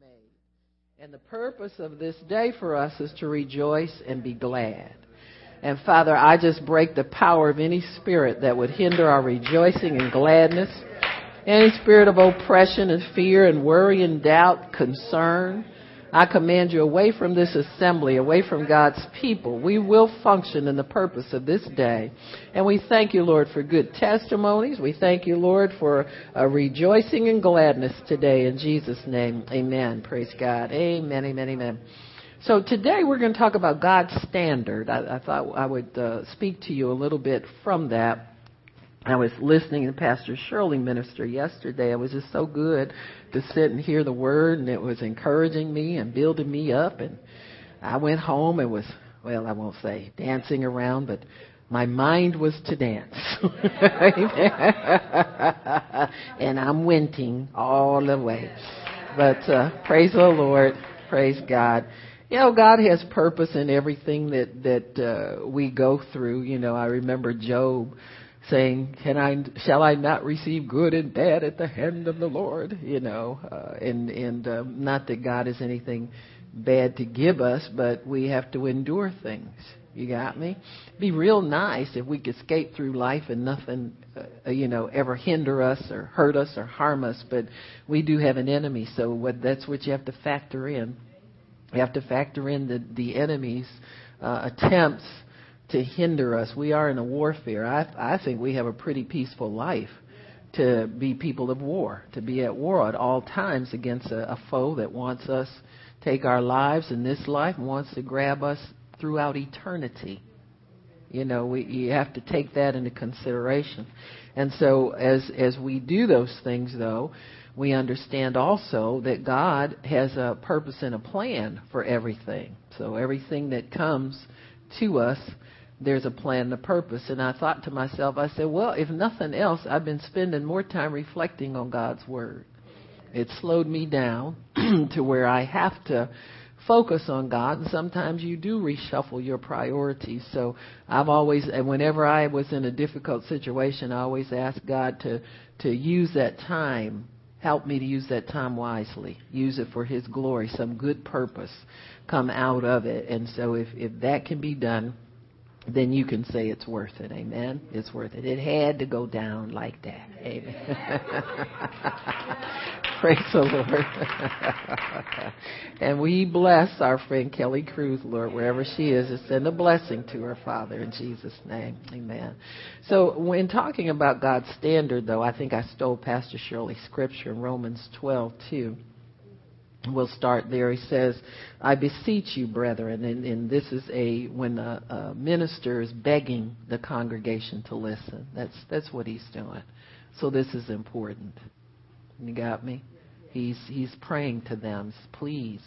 made. And the purpose of this day for us is to rejoice and be glad. And Father, I just break the power of any spirit that would hinder our rejoicing and gladness. Any spirit of oppression and fear and worry and doubt, concern. I command you away from this assembly, away from God's people. We will function in the purpose of this day. And we thank you, Lord, for good testimonies. We thank you, Lord, for rejoicing and gladness today. In Jesus' name, amen. Praise God. Amen, amen, amen. So today we're going to talk about God's standard. I, I thought I would uh, speak to you a little bit from that. I was listening to Pastor Shirley minister yesterday. It was just so good to sit and hear the word, and it was encouraging me and building me up. And I went home and was, well, I won't say dancing around, but my mind was to dance. and I'm winting all the way. But uh, praise the Lord. Praise God. You know, God has purpose in everything that that uh, we go through. You know, I remember Job saying, "Can I? Shall I not receive good and bad at the hand of the Lord?" You know, uh, and and uh, not that God is anything bad to give us, but we have to endure things. You got me? be real nice if we could skate through life and nothing, uh, you know, ever hinder us or hurt us or harm us. But we do have an enemy, so what, that's what you have to factor in. You have to factor in the the enemy's uh, attempts to hinder us. We are in a warfare. I, I think we have a pretty peaceful life to be people of war, to be at war at all times against a, a foe that wants us take our lives in this life and wants to grab us throughout eternity. You know, we you have to take that into consideration. And so as as we do those things though, we understand also that God has a purpose and a plan for everything. So everything that comes to us there's a plan and a purpose. And I thought to myself, I said, well, if nothing else, I've been spending more time reflecting on God's Word. It slowed me down to where I have to focus on God, and sometimes you do reshuffle your priorities. So I've always, and whenever I was in a difficult situation, I always asked God to to use that time, help me to use that time wisely, use it for His glory, some good purpose come out of it. And so if if that can be done, then you can say it's worth it. Amen. It's worth it. It had to go down like that. Amen. Praise the Lord. and we bless our friend Kelly Cruz, Lord, wherever she is, and send a blessing to her, Father, in Jesus' name. Amen. So when talking about God's standard, though, I think I stole Pastor Shirley's scripture in Romans 12, too. We'll start there. He says, I beseech you, brethren, and, and this is a when a, minister is begging the congregation to listen. That's that's what he's doing. So this is important. You got me? He's he's praying to them. Please,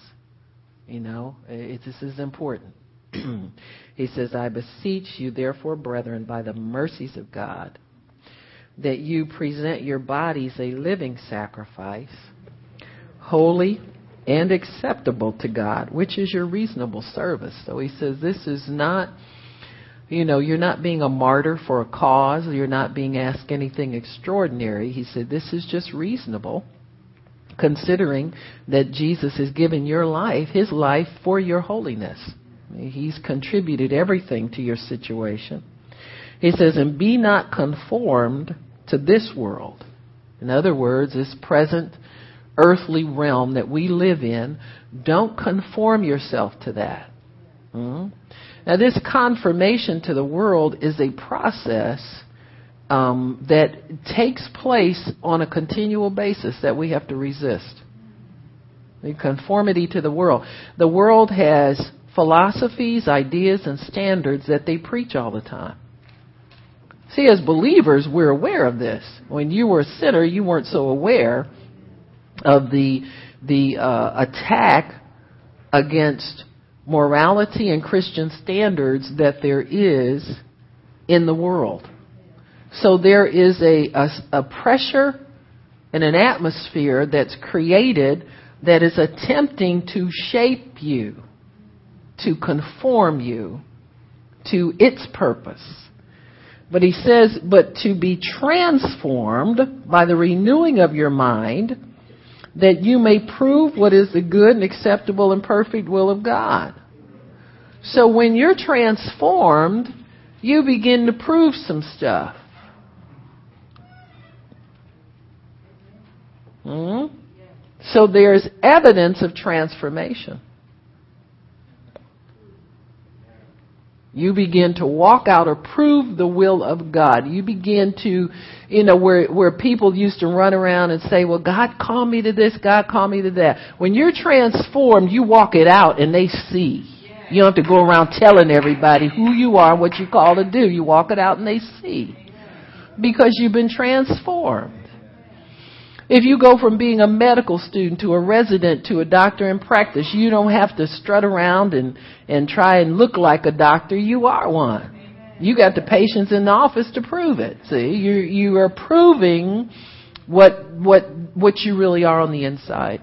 you know, it, this is important. he says, I beseech you, therefore, brethren, by the mercies of God, that you present your bodies a living sacrifice, holy and acceptable to God, which is your reasonable service. So he says this is not, you know, you're not being a martyr for a cause, you're not being asked anything extraordinary. He said this is just reasonable, considering that Jesus has given your life, his life, for your holiness. He's contributed everything to your situation. He says, and be not conformed to this world. In other words, this present earthly realm that we live in, don't conform yourself to that. Hmm? Now, this confirmation to the world is a process um, that takes place on a continual basis that we have to resist. The conformity to the world. The world has philosophies, ideas, and standards that they preach all the time. See, as believers, we're aware of this. When you were a sinner, you weren't so aware of the the uh, attack against morality and Christian standards that there is in the world. So there is a, a, a pressure and an atmosphere that's created that is attempting to shape you, to conform you to its purpose. But he says, but to be transformed by the renewing of your mind that you may prove what is the good and acceptable and perfect will of God. So when you're transformed, you begin to prove some stuff. hmm So there's evidence of transformation. You begin to walk out or prove the will of God. You begin to, you know, where, where people used to run around and say, well, God called me to this, God called me to that. When you're transformed, you walk it out and they see. You don't have to go around telling everybody who you are, and what you call to do. You walk it out and they see. Because you've been transformed. If you go from being a medical student to a resident to a doctor in practice, you don't have to strut around and, and try and look like a doctor. You are one. You got the patients in the office to prove it. See, you you are proving what what what you really are on the inside.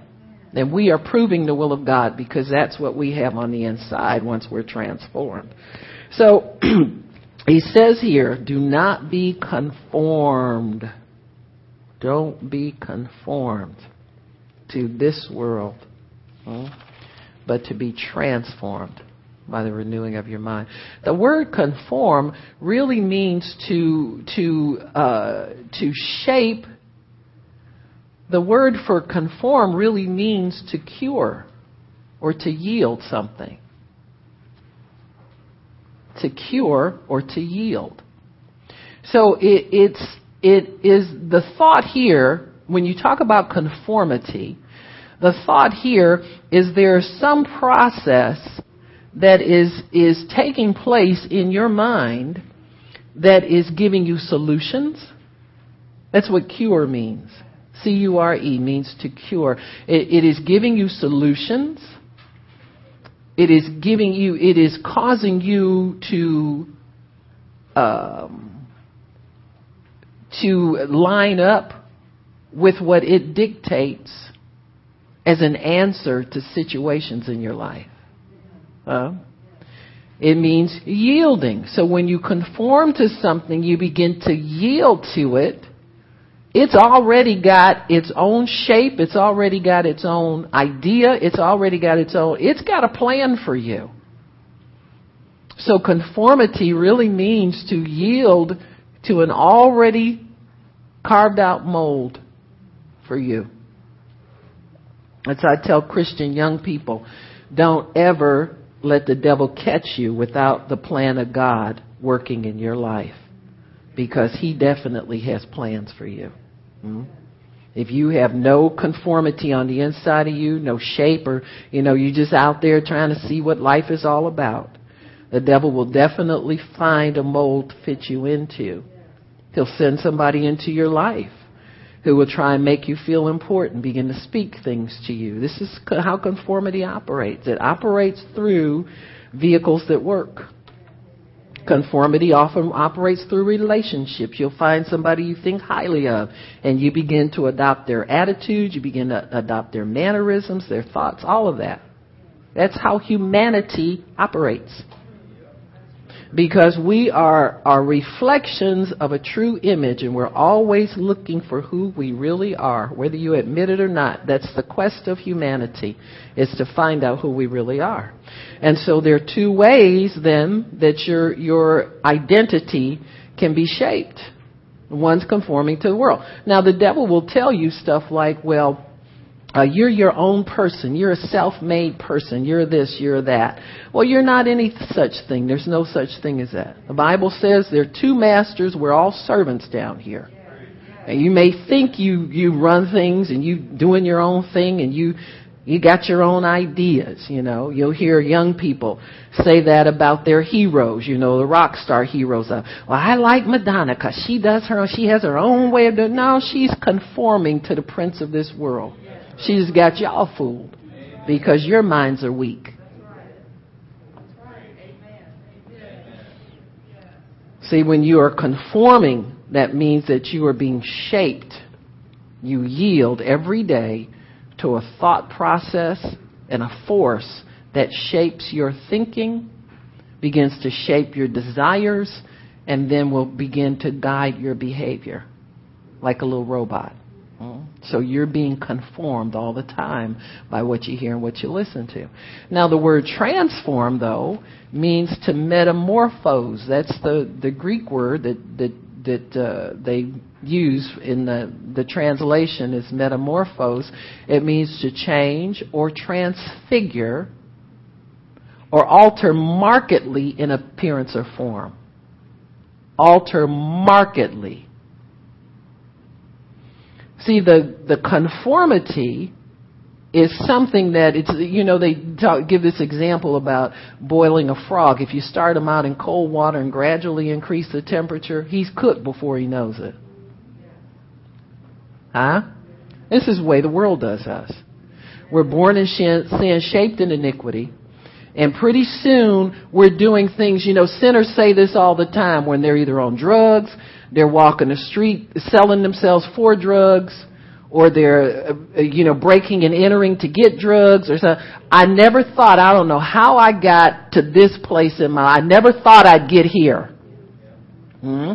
And we are proving the will of God because that's what we have on the inside once we're transformed. So he says here, do not be conformed. Don't be conformed to this world, but to be transformed by the renewing of your mind. The word conform really means to to uh, to shape the word for conform really means to cure or to yield something. To cure or to yield. So it, it's, it is the thought here, when you talk about conformity, the thought here is there's some process that is, is taking place in your mind that is giving you solutions. That's what cure means. C-U-R-E means to cure. It, it is giving you solutions. It is giving you, it is causing you to, um, to line up with what it dictates as an answer to situations in your life. Uh, it means yielding. So when you conform to something, you begin to yield to it it's already got its own shape. It's already got its own idea. It's already got its own, it's got a plan for you. So conformity really means to yield to an already carved out mold for you. Why I tell Christian young people, don't ever let the devil catch you without the plan of God working in your life. Because he definitely has plans for you. Hmm? If you have no conformity on the inside of you, no shape, or, you know, you're just out there trying to see what life is all about, the devil will definitely find a mold to fit you into. He'll send somebody into your life who will try and make you feel important, begin to speak things to you. This is how conformity operates. It operates through vehicles that work. Conformity often operates through relationships. You'll find somebody you think highly of, and you begin to adopt their attitudes, you begin to adopt their mannerisms, their thoughts, all of that. That's how humanity operates because we are, are reflections of a true image and we're always looking for who we really are, whether you admit it or not. That's the quest of humanity, is to find out who we really are. And so there are two ways then that your, your identity can be shaped. One's conforming to the world. Now the devil will tell you stuff like, well, uh, you're your own person. You're a self-made person. You're this, you're that. Well, you're not any such thing. There's no such thing as that. The Bible says there are two masters. We're all servants down here. And you may think you, you run things and you doing your own thing and you, you got your own ideas, you know. You'll hear young people say that about their heroes, you know, the rock star heroes. Of, well, I like Madonna because she does her, she has her own way of doing. No, she's conforming to the prince of this world. She's got y'all fooled because your minds are weak. See, when you are conforming, that means that you are being shaped. You yield every day to a thought process and a force that shapes your thinking, begins to shape your desires, and then will begin to guide your behavior like a little robot. Mm-hmm. So you're being conformed all the time by what you hear and what you listen to. Now the word transform though means to metamorphose. That's the, the Greek word that, that, that uh, they use in the, the translation is metamorphose. It means to change or transfigure or alter markedly in appearance or form. Alter markedly. See, the, the conformity is something that it's, you know, they talk, give this example about boiling a frog. If you start him out in cold water and gradually increase the temperature, he's cooked before he knows it. Huh? This is the way the world does us. We're born in sin, shaped in iniquity. And pretty soon we're doing things, you know, sinners say this all the time when they're either on drugs, they're walking the street selling themselves for drugs or they're uh, you know breaking and entering to get drugs or something. I never thought I don't know how I got to this place in my I never thought I'd get here. Hmm?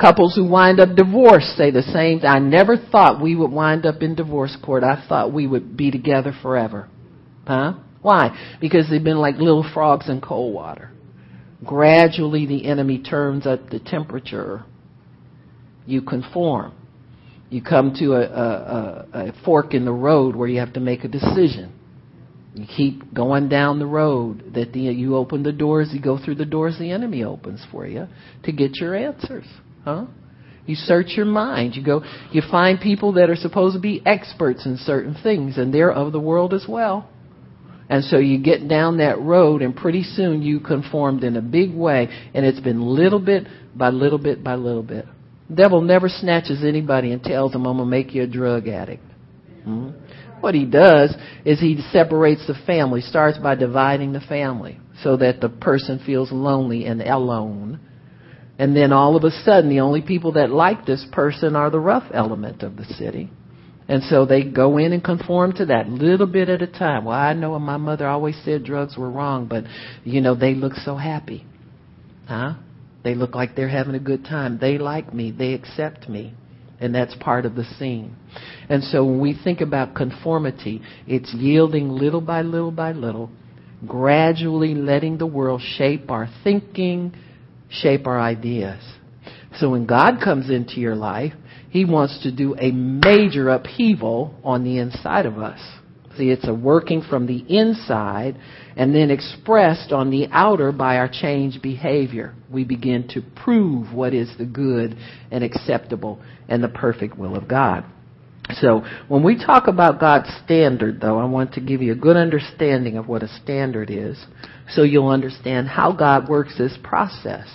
Couples who wind up divorced say the same. I never thought we would wind up in divorce court. I thought we would be together forever. Huh? Why? Because they've been like little frogs in cold water. Gradually, the enemy turns up the temperature. You conform. You come to a, a, a, fork in the road where you have to make a decision. You keep going down the road that the, you open the doors, you go through the doors the enemy opens for you to get your answers. Huh? You search your mind. You go, you find people that are supposed to be experts in certain things and they're of the world as well. And so you get down that road and pretty soon you conformed in a big way and it's been little bit by little bit by little bit. The devil never snatches anybody and tells them I'm going to make you a drug addict. hmm What he does is he separates the family, starts by dividing the family so that the person feels lonely and alone. And then all of a sudden the only people that like this person are the rough element of the city. And so they go in and conform to that little bit at a time. Well, I know my mother always said drugs were wrong, but you know, they look so happy. Huh? They look like they're having a good time. They like me. They accept me. And that's part of the scene. And so when we think about conformity, it's yielding little by little by little, gradually letting the world shape our thinking, shape our ideas. So when God comes into your life, he wants to do a major upheaval on the inside of us. See, it's a working from the inside and then expressed on the outer by our changed behavior. We begin to prove what is the good and acceptable and the perfect will of God. So, when we talk about God's standard, though, I want to give you a good understanding of what a standard is so you'll understand how God works this process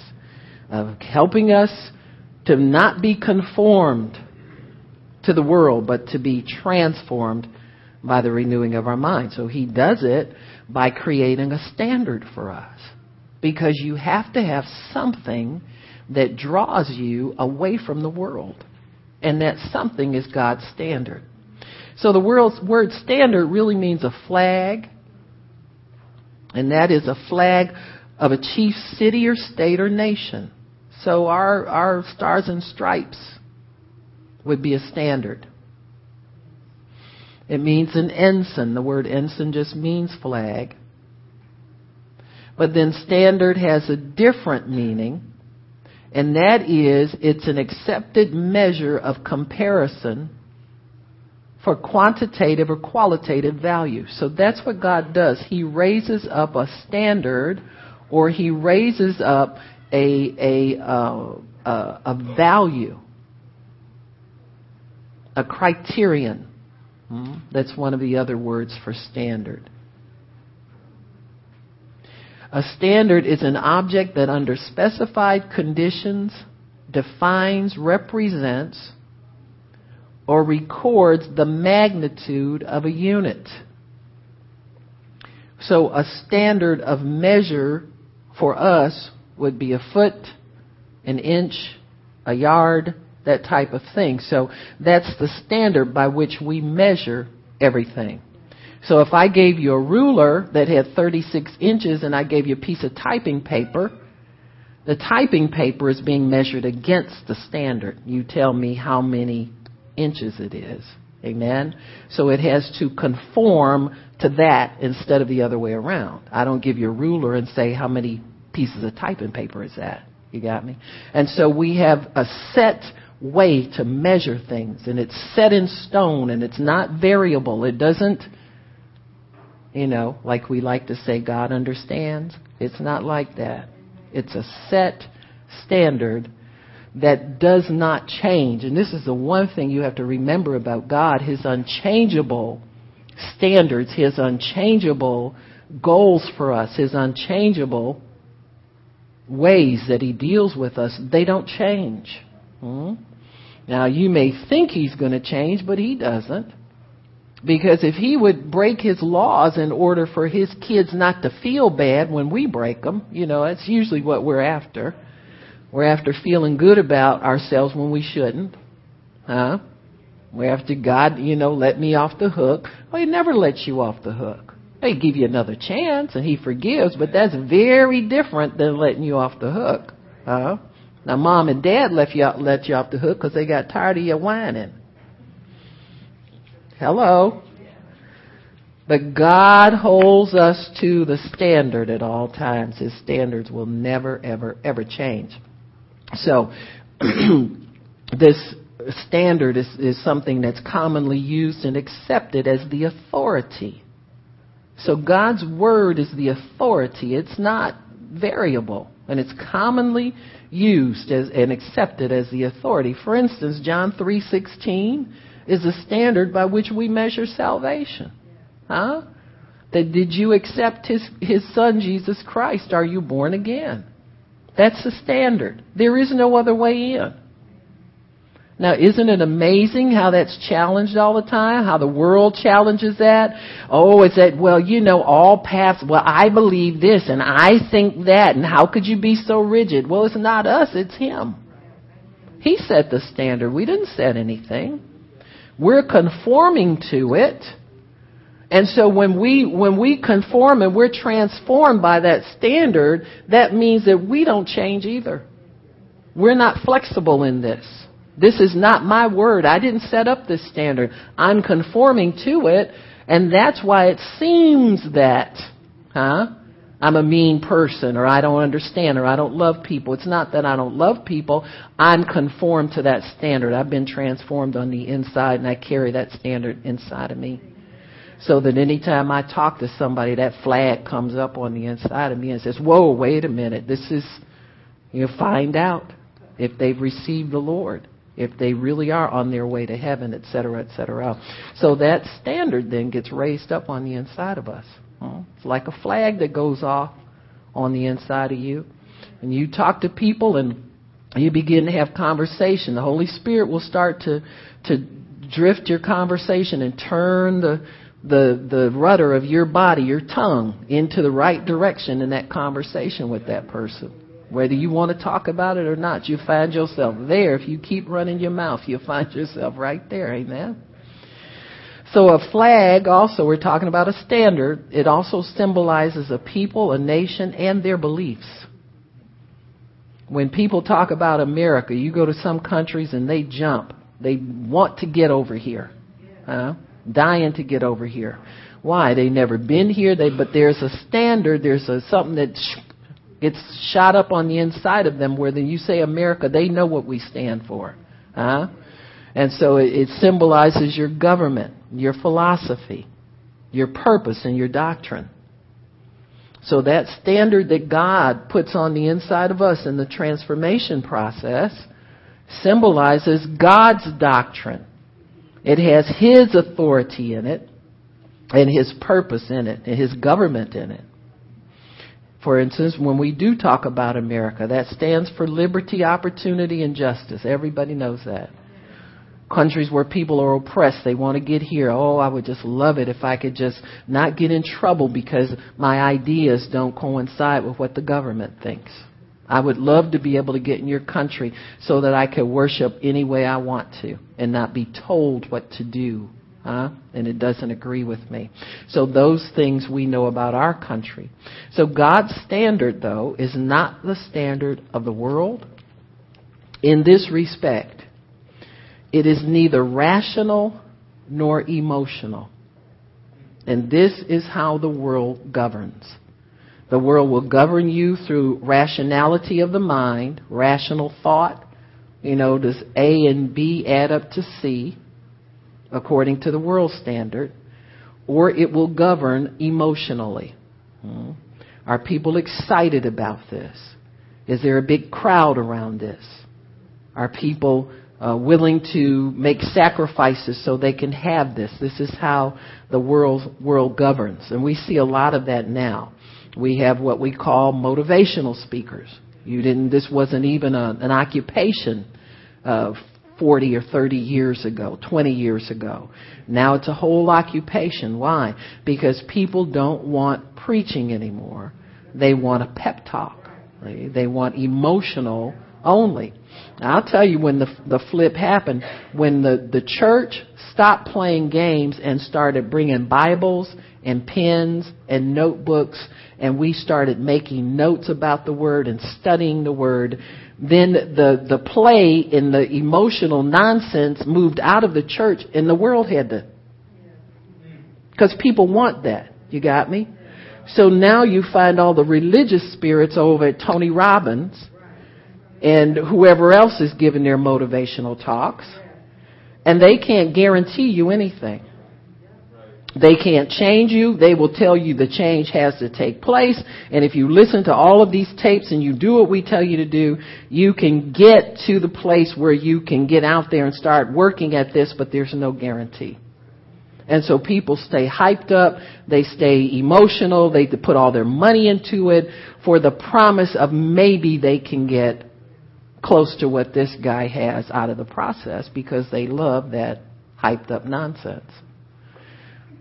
of helping us to not be conformed to the world, but to be transformed by the renewing of our mind. So he does it by creating a standard for us. Because you have to have something that draws you away from the world. And that something is God's standard. So the world's word standard really means a flag. And that is a flag of a chief city or state or nation. So our, our stars and stripes would be a standard. It means an ensign. The word ensign just means flag. But then standard has a different meaning, and that is it's an accepted measure of comparison for quantitative or qualitative value. So that's what God does. He raises up a standard or he raises up a, a, uh, a value, a criterion. That's one of the other words for standard. A standard is an object that, under specified conditions, defines, represents, or records the magnitude of a unit. So, a standard of measure for us would be a foot, an inch, a yard, that type of thing. So that's the standard by which we measure everything. So if I gave you a ruler that had 36 inches and I gave you a piece of typing paper, the typing paper is being measured against the standard. You tell me how many inches it is. Amen. So it has to conform to that instead of the other way around. I don't give you a ruler and say how many pieces of typing paper is that. You got me? And so we have a set way to measure things and it's set in stone and it's not variable. It doesn't, you know, like we like to say God understands. It's not like that. It's a set standard that does not change. And this is the one thing you have to remember about God, His unchangeable standards, His unchangeable goals for us, His unchangeable ways that He deals with us, they don't change. Hmm? Now you may think He's going to change, but He doesn't. Because if He would break His laws in order for His kids not to feel bad when we break them, you know, that's usually what we're after we're after feeling good about ourselves when we shouldn't. Huh? We're after God, you know, let me off the hook. Well, He never lets you off the hook. He give you another chance and He forgives, but that's very different than letting you off the hook. Huh? Now, mom and dad left you out, let you off the hook because they got tired of you whining. Hello. But God holds us to the standard at all times. His standards will never, ever, ever change. So, this standard is, is something that's commonly used and accepted as the authority. So God's word is the authority. It's not variable. And it's commonly used as, and accepted as the authority. For instance, John 3.16 is the standard by which we measure salvation. Huh? That did you accept his, his son, Jesus Christ? Are you born again? That's the standard. There is no other way in. Now, isn't it amazing how that's challenged all the time? How the world challenges that? Oh, it's that, well, you know, all paths, well, I believe this and I think that and how could you be so rigid? Well, it's not us, it's Him. He set the standard. We didn't set anything. We're conforming to it. And so when we, when we conform and we're transformed by that standard, that means that we don't change either. We're not flexible in this. This is not my word. I didn't set up this standard. I'm conforming to it, and that's why it seems that, huh? I'm a mean person, or I don't understand, or I don't love people. It's not that I don't love people. I'm conformed to that standard. I've been transformed on the inside, and I carry that standard inside of me so that anytime I talk to somebody, that flag comes up on the inside of me and says, whoa, wait a minute. This is, you find out if they've received the Lord, if they really are on their way to heaven, et cetera, et cetera. So that standard then gets raised up on the inside of us. It's like a flag that goes off on the inside of you. And you talk to people and you begin to have conversation. The Holy Spirit will start to, to drift your conversation and turn the, the, the rudder of your body, your tongue, into the right direction in that conversation with that person. Whether you want to talk about it or not, you find yourself there. If you keep running your mouth, you'll find yourself right there. Amen. So a flag also, we're talking about a standard. It also symbolizes a people, a nation, and their beliefs. When people talk about America, you go to some countries and they jump. They want to get over here. Huh? dying to get over here. Why? They never been here. They but there's a standard. There's a something that gets shot up on the inside of them. Where then you say America, they know what we stand for, huh? And so it, it symbolizes your government, your philosophy, your purpose, and your doctrine. So that standard that God puts on the inside of us in the transformation process symbolizes God's doctrine. It has His authority in it and His purpose in it and His government in it. For instance, when we do talk about America, that stands for liberty, opportunity, and justice. Everybody knows that. Countries where people are oppressed, they want to get here. Oh, I would just love it if I could just not get in trouble because my ideas don't coincide with what the government thinks. I would love to be able to get in your country so that I could worship any way I want to and not be told what to do. And it doesn't agree with me. So those things we know about our country. So God's standard, though, is not the standard of the world in this respect. It is neither rational nor emotional. And this is how the world governs. The world will govern you through rationality of the mind, rational thought. You know, does A and B add up to C according to the world standard? Or it will govern emotionally. Hmm. Are people excited about this? Is there a big crowd around this? Are people uh, willing to make sacrifices so they can have this? This is how the world world governs, and we see a lot of that now. We have what we call motivational speakers. You didn't. This wasn't even a, an occupation uh, 40 or 30 years ago, 20 years ago. Now it's a whole occupation. Why? Because people don't want preaching anymore. They want a pep talk. They, they want emotional only. Now, I'll tell you when the the flip happened when the the church stopped playing games and started bringing Bibles and pens and notebooks and we started making notes about the word and studying the word then the the play in the emotional nonsense moved out of the church and the world had to. Because people want that. You got me? So now you find all the religious spirits over at Tony Robbins and whoever else is giving their motivational talks and they can't guarantee you anything they can't change you. They will tell you the change has to take place. And if you listen to all of these tapes and you do what we tell you to do, you can get to the place where you can get out there and start working at this, but there's no guarantee. And so people stay hyped up, they stay emotional, they put all their money into it for the promise of maybe they can get close to what this guy has out of the process because they love that hyped up nonsense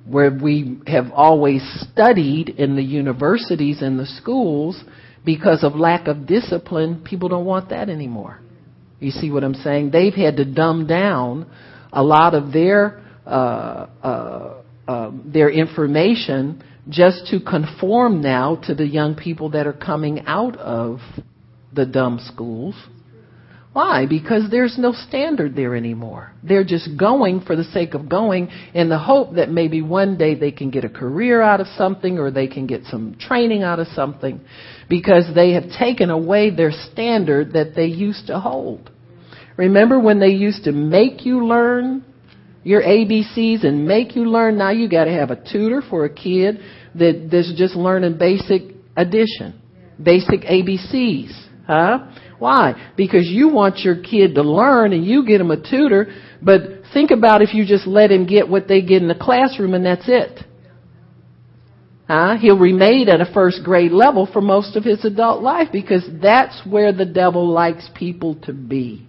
where we have always studied in the universities and the schools because of lack of discipline, people don't want that anymore. You see what I'm saying? They've had to dumb down a lot of their uh, uh, uh, their information just to conform now to the young people that are coming out of the dumb schools why? Because there's no standard there anymore. They're just going for the sake of going in the hope that maybe one day they can get a career out of something or they can get some training out of something because they have taken away their standard that they used to hold. Remember when they used to make you learn your ABCs and make you learn? Now you gotta have a tutor for a kid that, that's just learning basic addition, basic ABCs, huh? Why? Because you want your kid to learn and you get him a tutor, but think about if you just let him get what they get in the classroom and that's it. Huh? He'll remain at a first grade level for most of his adult life because that's where the devil likes people to be.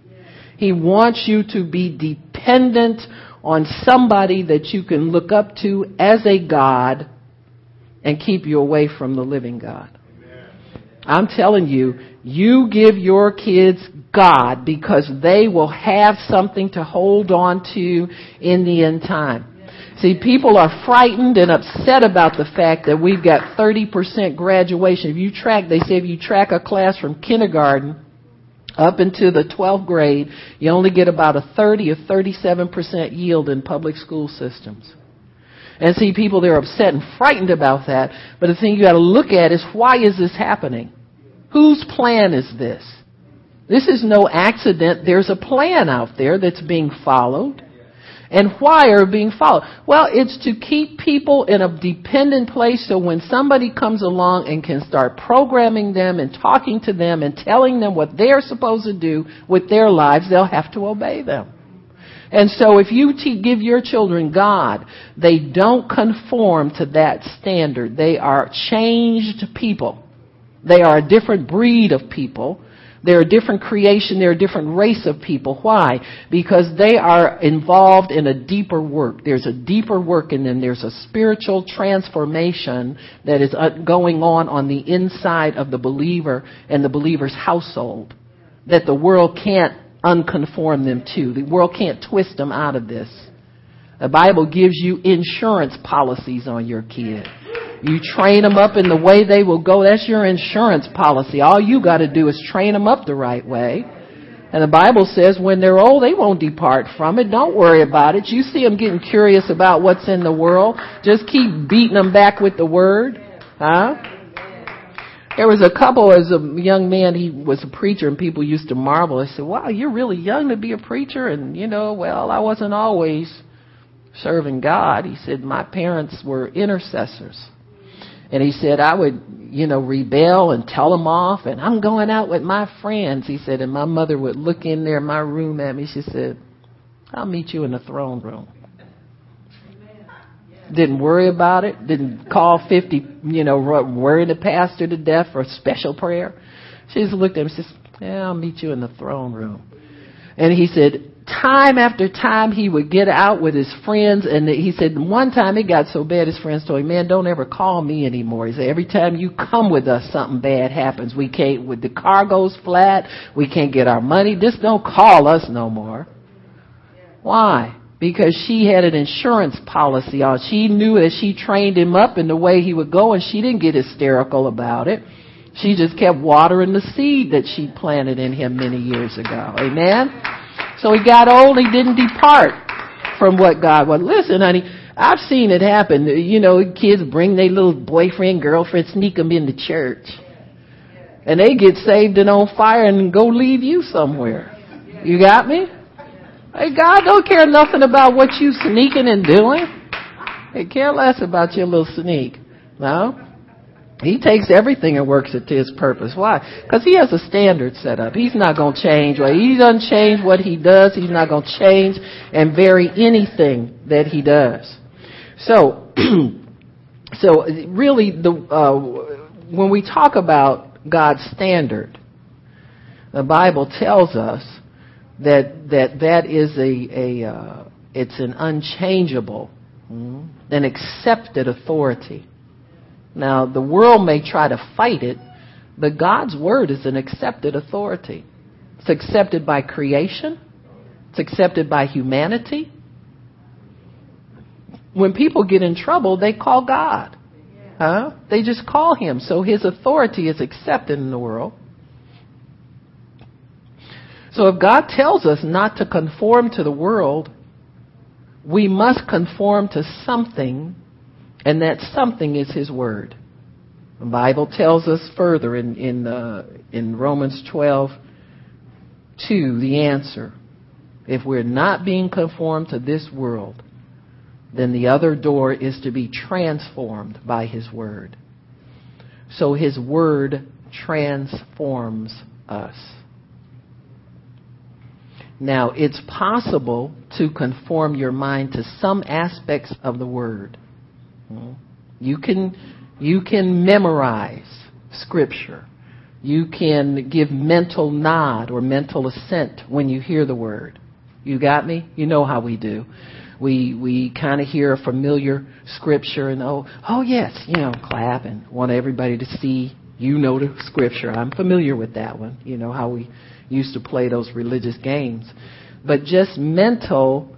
He wants you to be dependent on somebody that you can look up to as a God and keep you away from the living God. I'm telling you, you give your kids God because they will have something to hold on to in the end time. See, people are frightened and upset about the fact that we've got 30% graduation. If you track, they say if you track a class from kindergarten up into the 12th grade, you only get about a 30 or 37% yield in public school systems. And see, people, they're upset and frightened about that. But the thing you gotta look at is why is this happening? Whose plan is this? This is no accident. There's a plan out there that's being followed. And why are being followed? Well, it's to keep people in a dependent place so when somebody comes along and can start programming them and talking to them and telling them what they're supposed to do with their lives, they'll have to obey them. And so if you te- give your children God, they don't conform to that standard. They are changed people. They are a different breed of people. They're a different creation. They're a different race of people. Why? Because they are involved in a deeper work. There's a deeper work in them. There's a spiritual transformation that is uh, going on on the inside of the believer and the believer's household that the world can't unconform them to. The world can't twist them out of this. The Bible gives you insurance policies on your kid. You train them up in the way they will go. That's your insurance policy. All you got to do is train them up the right way. And the Bible says when they're old, they won't depart from it. Don't worry about it. You see them getting curious about what's in the world. Just keep beating them back with the word. Huh? There was a couple as a young man, he was a preacher and people used to marvel. I said, wow, you're really young to be a preacher. And you know, well, I wasn't always serving God. He said, my parents were intercessors. And he said, I would, you know, rebel and tell them off and I'm going out with my friends. He said, and my mother would look in there my room at me. She said, I'll meet you in the throne room. Didn't worry about it. Didn't call 50, you know, worry the pastor to death for a special prayer. She just looked at me and says, yeah, I'll meet you in the throne room. And he said, time after time he would get out with his friends and he said one time it got so bad his friends told him man don't ever call me anymore. He said every time you come with us something bad happens. We can't with the car goes flat we can't get our money. Just don't call us no more. Why? Because she had an insurance policy on. She knew that she trained him up in the way he would go and she didn't get hysterical about it. She just kept watering the seed that she planted in him many years ago. Amen so he got old, he didn't depart from what God was. Listen, honey, I've seen it happen. You know, kids bring their little boyfriend, girlfriend, sneak them into church. And they get saved and on fire and go leave you somewhere. You got me? Hey, God don't care nothing about what you sneaking and doing. He care less about your little sneak. No? He takes everything and works it to his purpose. Why? Because he has a standard set up. He's not going to change. Well, he doesn't change what he does. He's not going to change and vary anything that he does. So, so really, the uh, when we talk about God's standard, the Bible tells us that that that is a a uh, it's an unchangeable, mm, an accepted authority. Now, the world may try to fight it, but God's word is an accepted authority. It's accepted by creation. It's accepted by humanity. When people get in trouble, they call God. Huh? They just call him. So his authority is accepted in the world. So if God tells us not to conform to the world, we must conform to something and that something is His Word. The Bible tells us further in, in, uh, in Romans 12, 2, the answer. If we're not being conformed to this world, then the other door is to be transformed by His Word. So His Word transforms us. Now, it's possible to conform your mind to some aspects of the Word. You can, you can memorize scripture. You can give mental nod or mental assent when you hear the word. You got me? You know how we do. We we kind of hear a familiar scripture and oh oh yes you know clap and want everybody to see you know the scripture. I'm familiar with that one. You know how we used to play those religious games, but just mental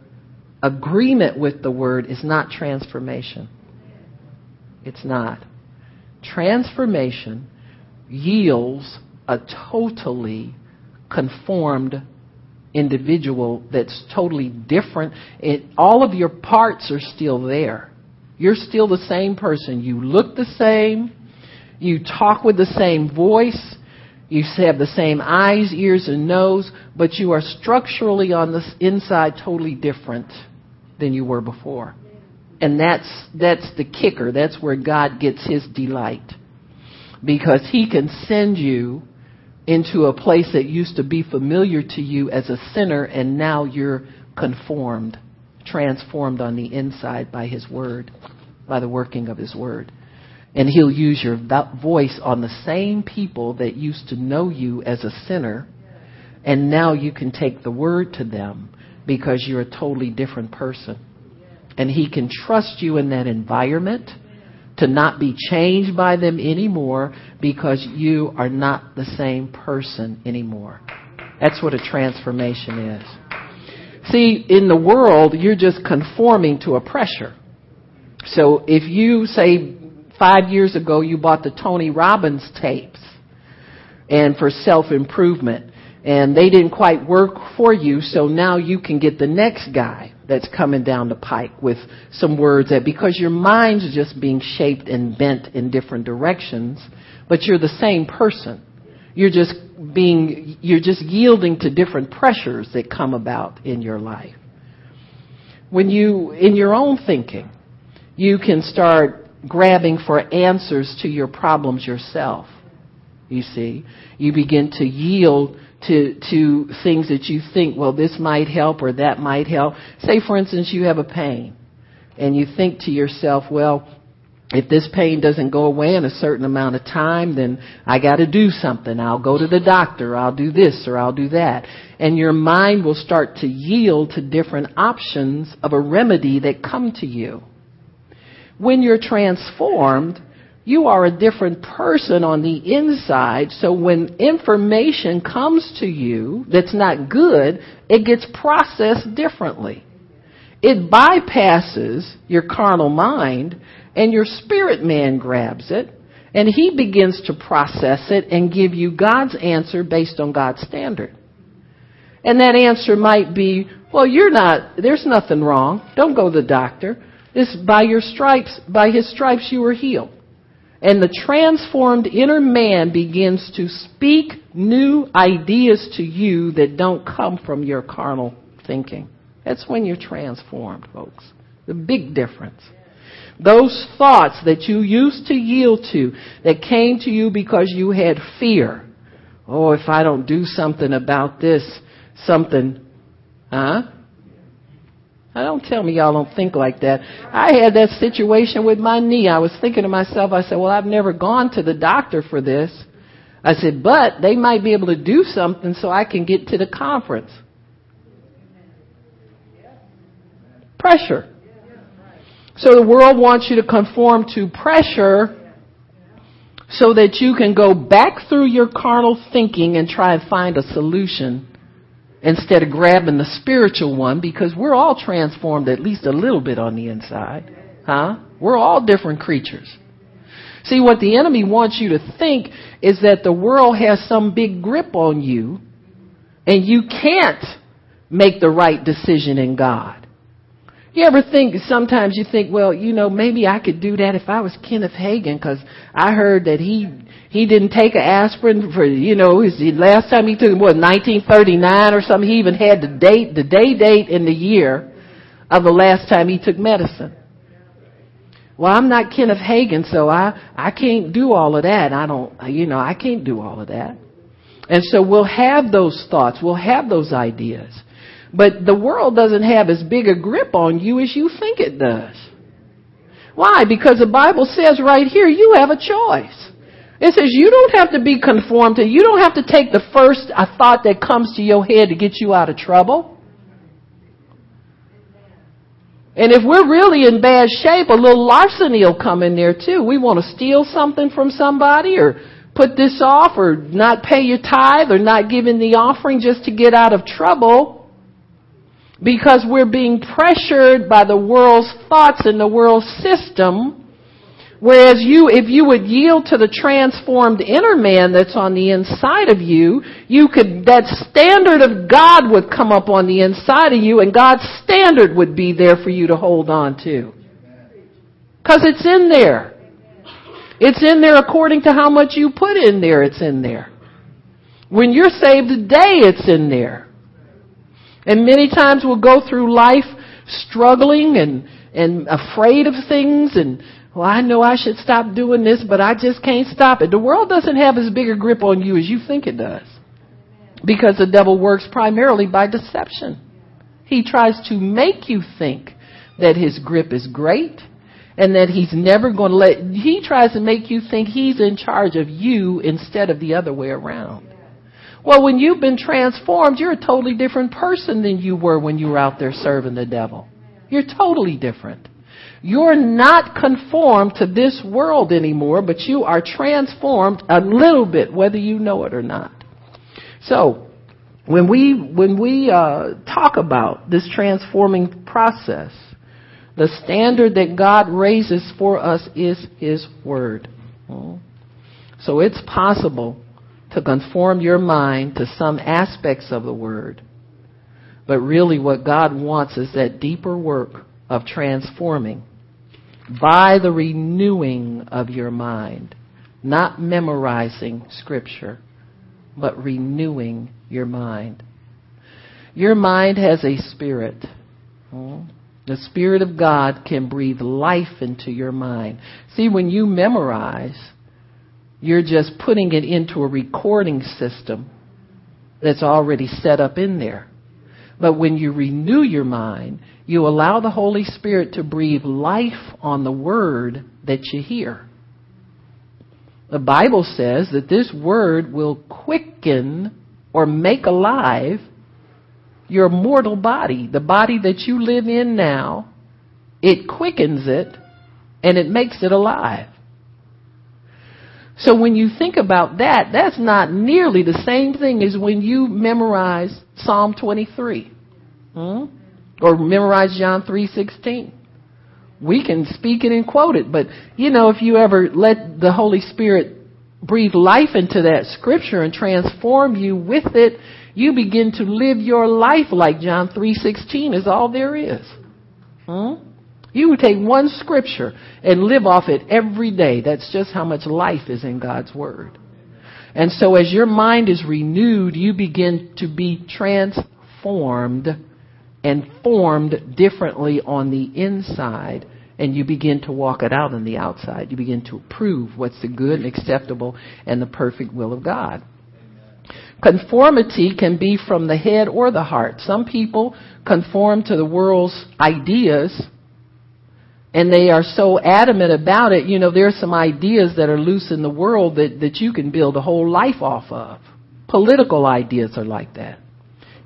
agreement with the word is not transformation. It's not. Transformation yields a totally conformed individual that's totally different. It, all of your parts are still there. You're still the same person. You look the same. You talk with the same voice. You have the same eyes, ears, and nose, but you are structurally on the inside totally different than you were before. And that's, that's the kicker. That's where God gets his delight. Because he can send you into a place that used to be familiar to you as a sinner and now you're conformed, transformed on the inside by his word, by the working of his word. And he'll use your voice on the same people that used to know you as a sinner and now you can take the word to them because you're a totally different person. And He can trust you in that environment to not be changed by them anymore because you are not the same person anymore. That's what a transformation is. See, in the world, you're just conforming to a pressure. So if you say five years ago you bought the Tony Robbins tapes and for self improvement, and they didn't quite work for you, so now you can get the next guy that's coming down the pike with some words that because your mind's just being shaped and bent in different directions, but you're the same person. You're just being, you're just yielding to different pressures that come about in your life. When you, in your own thinking, you can start grabbing for answers to your problems yourself. You see, you begin to yield to to things that you think, well, this might help or that might help. Say, for instance, you have a pain, and you think to yourself, well, if this pain doesn't go away in a certain amount of time, then I got to do something. I'll go to the doctor. I'll do this or I'll do that. And your mind will start to yield to different options of a remedy that come to you. When you're transformed, you are a different person on the inside. So when information comes to you that's not good, it gets processed differently. It bypasses your carnal mind and your spirit man grabs it and he begins to process it and give you God's answer based on God's standard. And that answer might be, well, you're not, there's nothing wrong. Don't go to the doctor. It's by your stripes, by his stripes you were healed. And the transformed inner man begins to speak new ideas to you that don't come from your carnal thinking. That's when you're transformed, folks. The big difference. Those thoughts that you used to yield to, that came to you because you had fear. Oh, if I don't do something about this, something, huh? I don't tell me y'all don't think like that. I had that situation with my knee. I was thinking to myself, I said, well, I've never gone to the doctor for this. I said, but they might be able to do something so I can get to the conference. Pressure. So the world wants you to conform to pressure so that you can go back through your carnal thinking and try and find a solution instead of grabbing the spiritual one because we're all transformed at least a little bit on the inside. Huh? We're all different creatures. See, what the enemy wants you to think is that the world has some big grip on you and you can't make the right decision in God. You ever think, sometimes you think, well, you know, maybe I could do that if I was Kenneth Hagin because I heard that he he didn't take an aspirin for, you know, his the last time he took it, was 1939 or something. He even had the date, the day date and the year of the last time he took medicine. Well, I'm not Kenneth Hagin, so I, I can't do all of that. I don't, you know, I can't do all of that. And so we'll have those thoughts. We'll have those ideas. But the world doesn't have as big a grip on you as you think it does. Why? Because the Bible says right here, you have a choice. It says you don't have to be conformed to, you don't have to take the first thought that comes to your head to get you out of trouble. And if we're really in bad shape, a little larceny will come in there too. We want to steal something from somebody or put this off or not pay your tithe or not give in the offering just to get out of trouble because we're being pressured by the world's thoughts and the world's system Whereas you, if you would yield to the transformed inner man that's on the inside of you, you could, that standard of God would come up on the inside of you and God's standard would be there for you to hold on to. Cause it's in there. It's in there according to how much you put in there, it's in there. When you're saved today, it's in there. And many times we'll go through life struggling and, and afraid of things and well, I know I should stop doing this, but I just can't stop it. The world doesn't have as big a grip on you as you think it does. Because the devil works primarily by deception. He tries to make you think that his grip is great and that he's never going to let, he tries to make you think he's in charge of you instead of the other way around. Well, when you've been transformed, you're a totally different person than you were when you were out there serving the devil. You're totally different. You're not conformed to this world anymore, but you are transformed a little bit, whether you know it or not. So, when we, when we uh, talk about this transforming process, the standard that God raises for us is His Word. So it's possible to conform your mind to some aspects of the Word. But really, what God wants is that deeper work of transforming by the renewing of your mind, not memorizing Scripture, but renewing your mind. Your mind has a spirit. Hmm? The Spirit of God can breathe life into your mind. See, when you memorize, you're just putting it into a recording system that's already set up in there. But when you renew your mind, you allow the Holy Spirit to breathe life on the word that you hear. The Bible says that this word will quicken or make alive your mortal body, the body that you live in now. It quickens it and it makes it alive. So when you think about that, that's not nearly the same thing as when you memorize Psalm 23. Hmm? Or memorize John 3:16. We can speak it and quote it, but you know, if you ever let the Holy Spirit breathe life into that scripture and transform you with it, you begin to live your life like John 3:16 is all there is. Hmm? You would take one scripture and live off it every day. That's just how much life is in God's Word. And so as your mind is renewed, you begin to be transformed and formed differently on the inside and you begin to walk it out on the outside. You begin to approve what's the good and acceptable and the perfect will of God. Conformity can be from the head or the heart. Some people conform to the world's ideas and they are so adamant about it, you know, there are some ideas that are loose in the world that, that you can build a whole life off of. Political ideas are like that.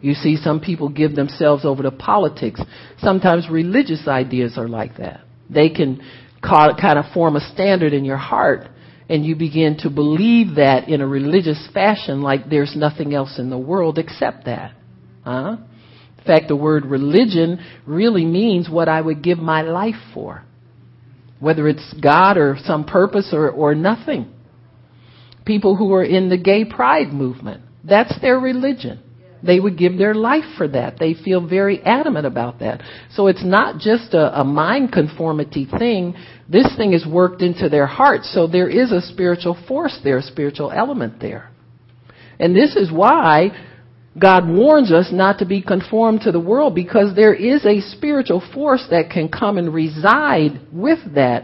You see, some people give themselves over to politics. Sometimes religious ideas are like that. They can kind of form a standard in your heart and you begin to believe that in a religious fashion like there's nothing else in the world except that. Huh? In fact, the word religion really means what I would give my life for. Whether it's God or some purpose or, or nothing. People who are in the gay pride movement, that's their religion. They would give their life for that. They feel very adamant about that. So it's not just a, a mind conformity thing. This thing is worked into their heart. So there is a spiritual force there, a spiritual element there. And this is why God warns us not to be conformed to the world because there is a spiritual force that can come and reside with that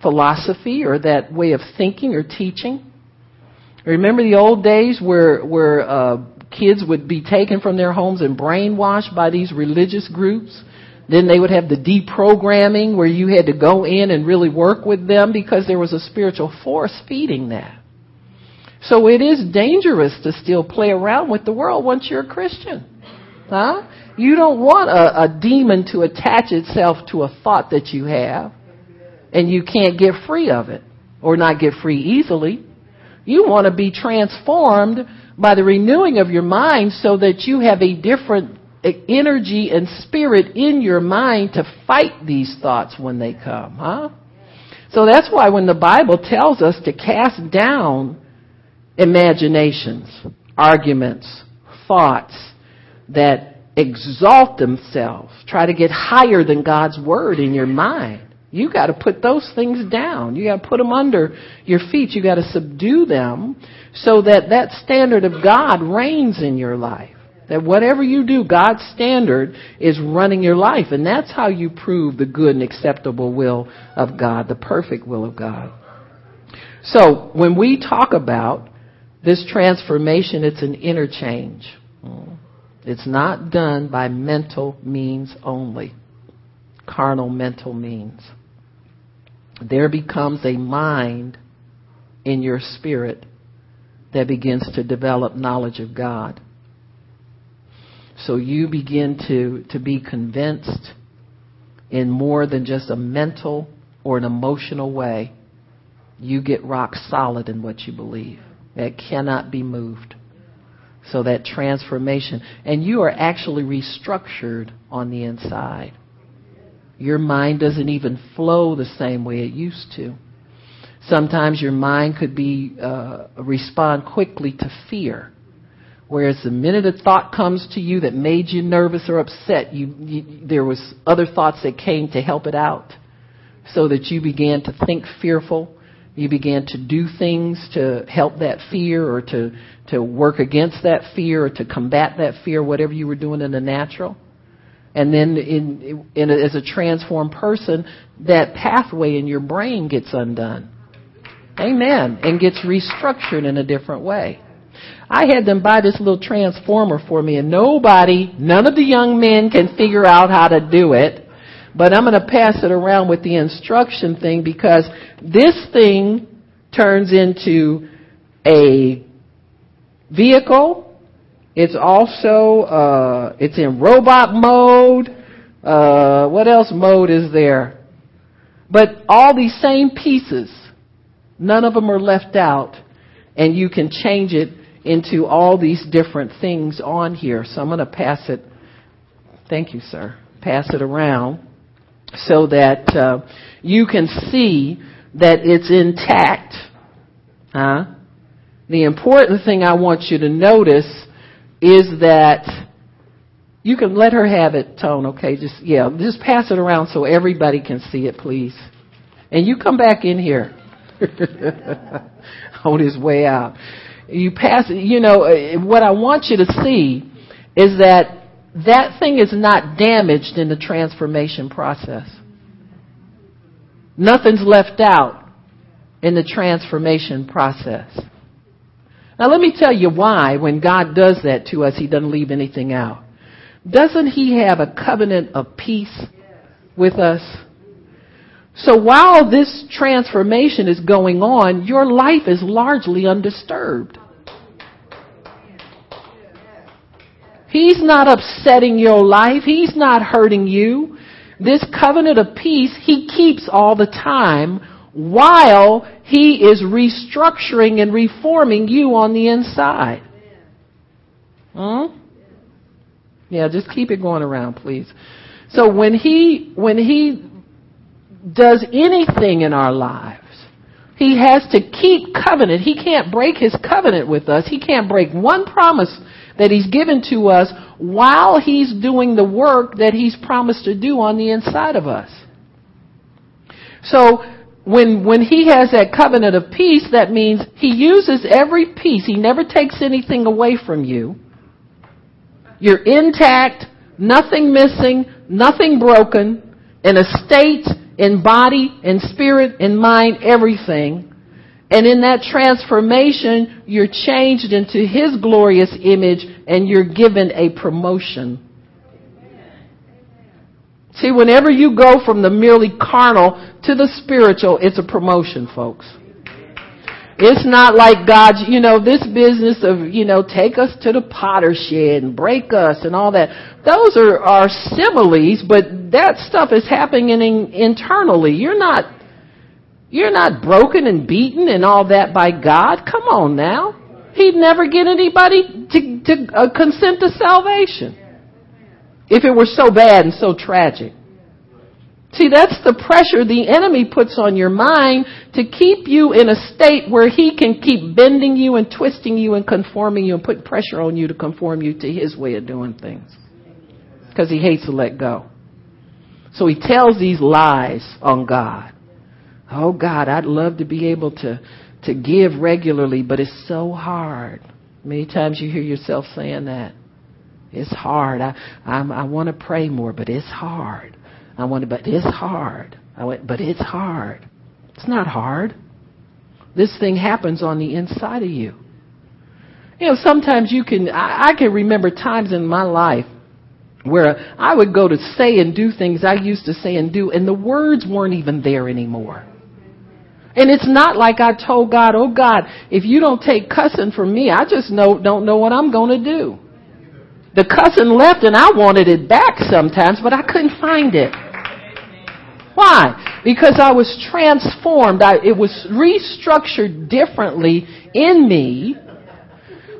philosophy or that way of thinking or teaching. Remember the old days where where uh, kids would be taken from their homes and brainwashed by these religious groups. Then they would have the deprogramming where you had to go in and really work with them because there was a spiritual force feeding that. So it is dangerous to still play around with the world once you're a Christian. Huh? You don't want a, a demon to attach itself to a thought that you have and you can't get free of it or not get free easily. You want to be transformed by the renewing of your mind so that you have a different energy and spirit in your mind to fight these thoughts when they come, huh? So that's why when the Bible tells us to cast down imaginations, arguments, thoughts that exalt themselves, try to get higher than God's word in your mind. You got to put those things down. You got to put them under your feet. You got to subdue them so that that standard of God reigns in your life. That whatever you do, God's standard is running your life. And that's how you prove the good and acceptable will of God, the perfect will of God. So when we talk about this transformation, it's an interchange. It's not done by mental means only, carnal mental means. There becomes a mind in your spirit that begins to develop knowledge of God. So you begin to, to be convinced in more than just a mental or an emotional way. You get rock solid in what you believe that cannot be moved. So that transformation. And you are actually restructured on the inside. Your mind doesn't even flow the same way it used to. Sometimes your mind could be uh, respond quickly to fear. Whereas the minute a thought comes to you that made you nervous or upset, you, you, there was other thoughts that came to help it out, so that you began to think fearful. You began to do things to help that fear, or to to work against that fear, or to combat that fear, whatever you were doing in the natural. And then, in, in a, as a transformed person, that pathway in your brain gets undone. Amen. And gets restructured in a different way. I had them buy this little transformer for me and nobody, none of the young men can figure out how to do it. But I'm going to pass it around with the instruction thing because this thing turns into a vehicle. It's also, uh, it's in robot mode. Uh, what else mode is there? But all these same pieces, none of them are left out and you can change it into all these different things on here. So I'm going to pass it. Thank you, sir. Pass it around so that uh, you can see that it's intact. Huh? The important thing I want you to notice is that you can let her have it, Tone. Okay, just yeah, just pass it around so everybody can see it, please. And you come back in here on his way out you pass, you know, uh, what I want you to see is that that thing is not damaged in the transformation process. Nothing's left out in the transformation process. Now let me tell you why when God does that to us, He doesn't leave anything out. Doesn't He have a covenant of peace with us? So while this transformation is going on, your life is largely undisturbed. He's not upsetting your life. He's not hurting you. This covenant of peace, He keeps all the time while He is restructuring and reforming you on the inside. Hmm? Yeah, just keep it going around, please. So when He, when He does anything in our lives, he has to keep covenant. He can't break his covenant with us. He can't break one promise that he's given to us while he's doing the work that he's promised to do on the inside of us. So when, when he has that covenant of peace, that means he uses every piece. He never takes anything away from you. You're intact, nothing missing, nothing broken, in a state in body, in spirit, in mind, everything. And in that transformation, you're changed into His glorious image and you're given a promotion. See, whenever you go from the merely carnal to the spiritual, it's a promotion, folks. It's not like God, you know, this business of, you know, take us to the potter shed and break us and all that. Those are, are similes, but that stuff is happening in, internally. You're not, you're not broken and beaten and all that by God. Come on now. He'd never get anybody to, to uh, consent to salvation. If it were so bad and so tragic. See, that's the pressure the enemy puts on your mind to keep you in a state where he can keep bending you and twisting you and conforming you and putting pressure on you to conform you to his way of doing things. Because he hates to let go. So he tells these lies on God. Oh God, I'd love to be able to, to give regularly, but it's so hard. Many times you hear yourself saying that. It's hard. I, I'm, I want to pray more, but it's hard. I want to, but it's hard. I went, but it's hard. It's not hard. This thing happens on the inside of you. You know, sometimes you can, I, I can remember times in my life where I would go to say and do things I used to say and do, and the words weren't even there anymore. And it's not like I told God, oh God, if you don't take cussing from me, I just know, don't know what I'm going to do. The cousin left and I wanted it back sometimes, but I couldn't find it. Why? Because I was transformed. I, it was restructured differently in me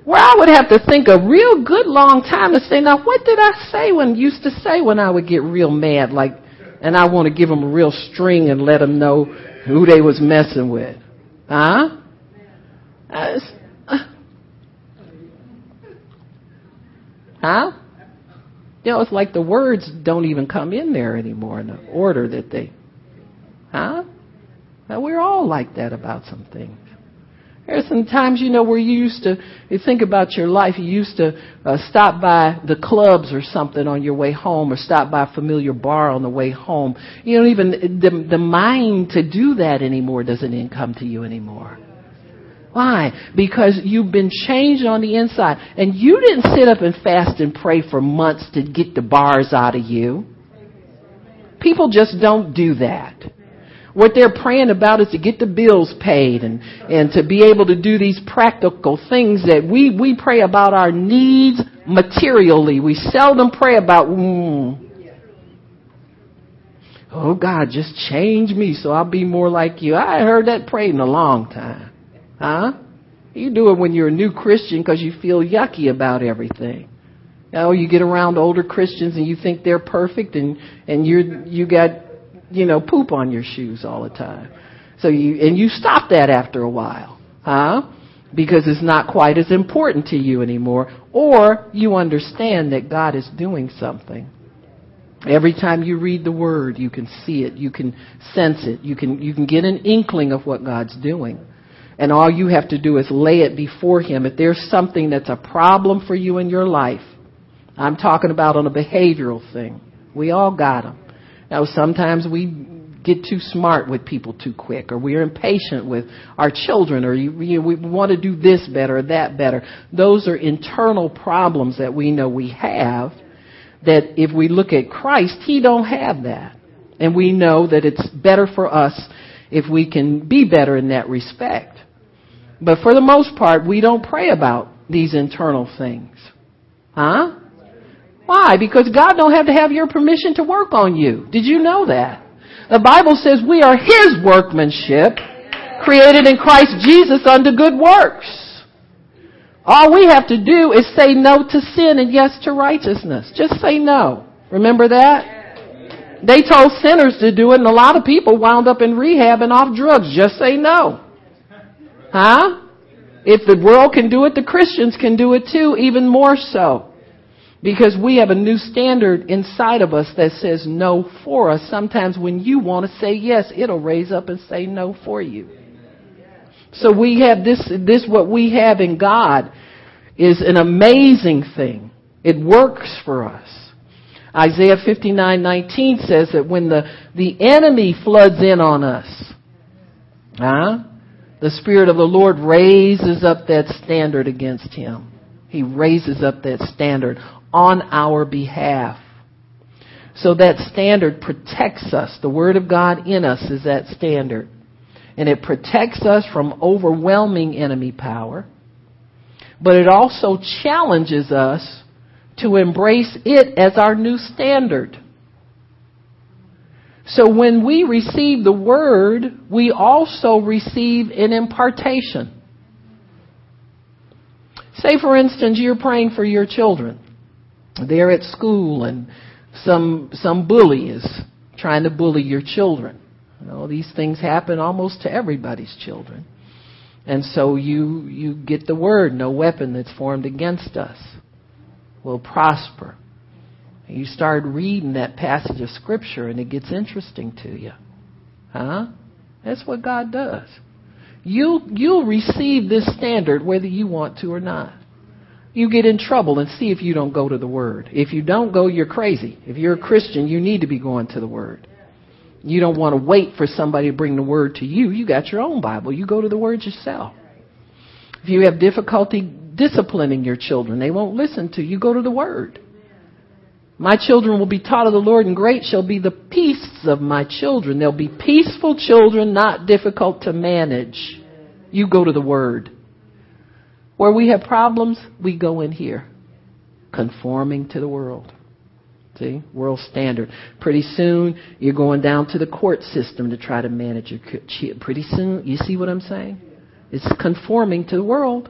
where I would have to think a real good long time to say, now what did I say when used to say when I would get real mad like, and I want to give them a real string and let them know who they was messing with. Huh? Uh, huh? You know, it's like the words don't even come in there anymore in the order that they. Huh? Now, we're all like that about some things. There's some times, you know, where you used to, you think about your life, you used to uh, stop by the clubs or something on your way home or stop by a familiar bar on the way home. You don't even, the, the mind to do that anymore doesn't even come to you anymore. Why? Because you've been changed on the inside. And you didn't sit up and fast and pray for months to get the bars out of you. People just don't do that. What they're praying about is to get the bills paid and, and to be able to do these practical things that we, we pray about our needs materially. We seldom pray about, mm, oh God, just change me so I'll be more like you. I heard that prayed in a long time. Huh? You do it when you're a new Christian because you feel yucky about everything. Know, you get around older Christians and you think they're perfect and, and you're, you got you know, poop on your shoes all the time. So you, and you stop that after a while, huh? Because it's not quite as important to you anymore, or you understand that God is doing something. Every time you read the word, you can see it, you can sense it, you can, you can get an inkling of what God's doing. And all you have to do is lay it before Him. If there's something that's a problem for you in your life, I'm talking about on a behavioral thing. We all got them. Now, sometimes we get too smart with people too quick, or we're impatient with our children, or you, we want to do this better or that better. Those are internal problems that we know we have. That if we look at Christ, He don't have that, and we know that it's better for us if we can be better in that respect. But for the most part, we don't pray about these internal things, huh? Why? Because God don't have to have your permission to work on you. Did you know that? The Bible says we are His workmanship, created in Christ Jesus unto good works. All we have to do is say no to sin and yes to righteousness. Just say no. Remember that? They told sinners to do it and a lot of people wound up in rehab and off drugs. Just say no. Huh? If the world can do it, the Christians can do it too, even more so. Because we have a new standard inside of us that says no for us. Sometimes when you want to say yes, it'll raise up and say no for you. So we have this, this what we have in God is an amazing thing. It works for us. Isaiah 59:19 says that when the, the enemy floods in on us, huh? The Spirit of the Lord raises up that standard against him. He raises up that standard on our behalf. So that standard protects us. The Word of God in us is that standard. And it protects us from overwhelming enemy power. But it also challenges us to embrace it as our new standard. So when we receive the Word, we also receive an impartation. Say, for instance, you're praying for your children they're at school and some some bully is trying to bully your children. You know, these things happen almost to everybody's children. And so you you get the word, no weapon that's formed against us will prosper. You start reading that passage of scripture and it gets interesting to you. Huh? That's what God does. You you'll receive this standard whether you want to or not you get in trouble and see if you don't go to the Word. If you don't go, you're crazy. If you're a Christian, you need to be going to the Word. You don't want to wait for somebody to bring the Word to you. You got your own Bible. You go to the Word yourself. If you have difficulty disciplining your children, they won't listen to you. Go to the Word. My children will be taught of the Lord, and great shall be the peace of my children. They'll be peaceful children, not difficult to manage. You go to the Word. Where we have problems, we go in here, conforming to the world. See, world standard. Pretty soon, you're going down to the court system to try to manage your. Pretty soon, you see what I'm saying? It's conforming to the world.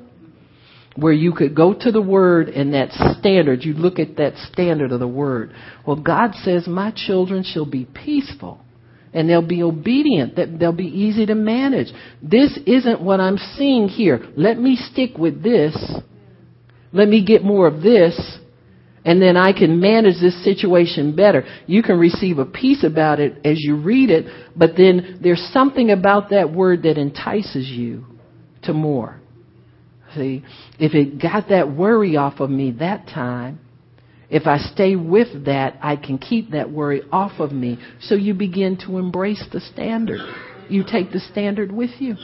Where you could go to the word and that standard, you look at that standard of the word. Well, God says, My children shall be peaceful. and they'll be obedient. That they'll be easy to manage. This isn't what I'm seeing here. Let me stick with this. Let me get more of this and then I can manage this situation better. You can receive a peace about it as you read it, but then there's something about that word that entices you to more. If it got that worry off of me that time, if I stay with that, I can keep that worry off of me. So you begin to embrace the standard. You take the standard with you.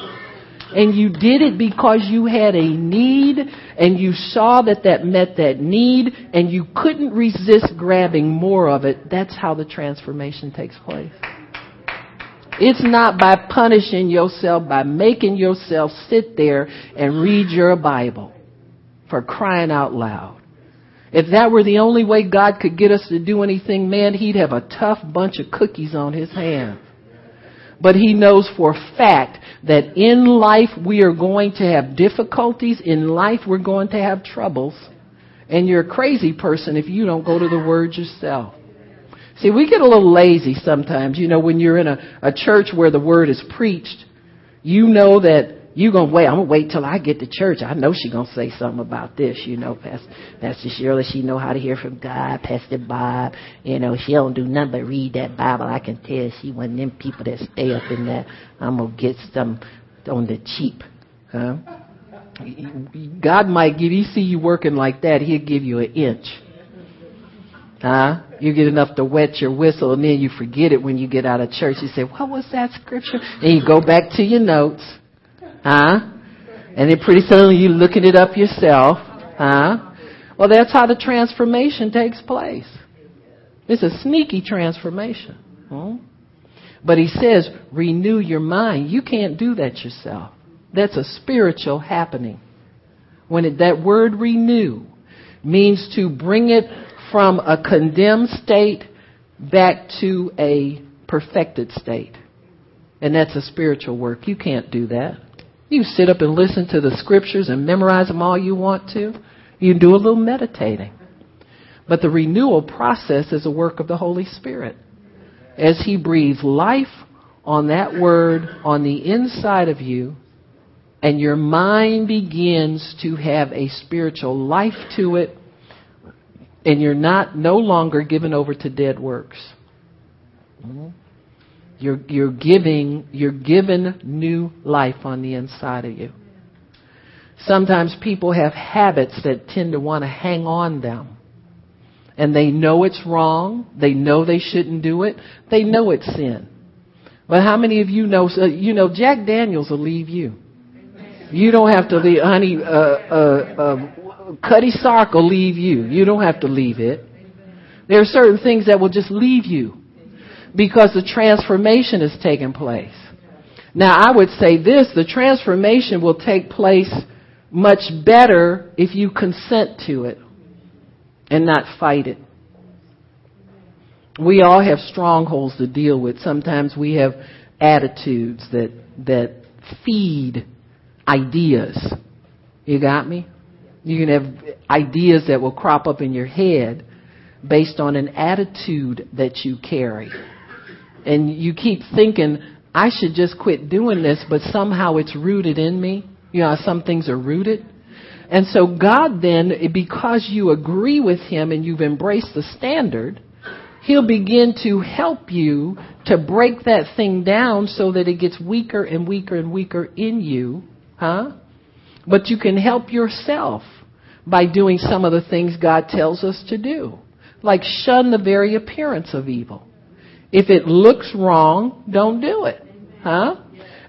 And you did it because you had a need and you saw that that met that need and you couldn't resist grabbing more of it. That's how the transformation takes place. It's not by punishing yourself, by making yourself sit there and read your Bible for crying out loud. If that were the only way God could get us to do anything, man, he'd have a tough bunch of cookies on his hands. But he knows for a fact that in life we are going to have difficulties. In life we're going to have troubles. And you're a crazy person if you don't go to the Word yourself. See, we get a little lazy sometimes. You know, when you're in a, a church where the Word is preached, you know that you gonna wait. I'm gonna wait till I get to church. I know she gonna say something about this. You know, Pastor, Pastor Shirley, she know how to hear from God. Pastor Bob, you know, she don't do nothing but read that Bible. I can tell she one of them people that stay up in that. I'm gonna get some on the cheap, huh? God might give you see you working like that. He'll give you an inch. Huh? You get enough to wet your whistle and then you forget it when you get out of church. You say, what was that scripture? And you go back to your notes Huh? And then pretty soon you're looking it up yourself. Huh? Well, that's how the transformation takes place. It's a sneaky transformation. Hmm? But he says, renew your mind. You can't do that yourself. That's a spiritual happening. When it, that word renew means to bring it from a condemned state back to a perfected state. And that's a spiritual work. You can't do that. You sit up and listen to the scriptures and memorize them all you want to. You do a little meditating. But the renewal process is a work of the Holy Spirit. As He breathes life on that word on the inside of you, and your mind begins to have a spiritual life to it, and you're not no longer given over to dead works. You're, you're giving, you're given new life on the inside of you. Sometimes people have habits that tend to want to hang on them. And they know it's wrong. They know they shouldn't do it. They know it's sin. But how many of you know, uh, you know, Jack Daniels will leave you. You don't have to leave, honey, uh, uh, uh, Cutty Sark will leave you. You don't have to leave it. There are certain things that will just leave you because the transformation is taking place. Now, I would say this the transformation will take place much better if you consent to it and not fight it. We all have strongholds to deal with. Sometimes we have attitudes that, that feed ideas. You got me? You can have ideas that will crop up in your head based on an attitude that you carry and you keep thinking, I should just quit doing this, but somehow it's rooted in me. You know, some things are rooted. And so God then, because you agree with Him and you've embraced the standard, He'll begin to help you to break that thing down so that it gets weaker and weaker and weaker in you. Huh? But you can help yourself by doing some of the things God tells us to do. Like shun the very appearance of evil. If it looks wrong, don't do it. Huh?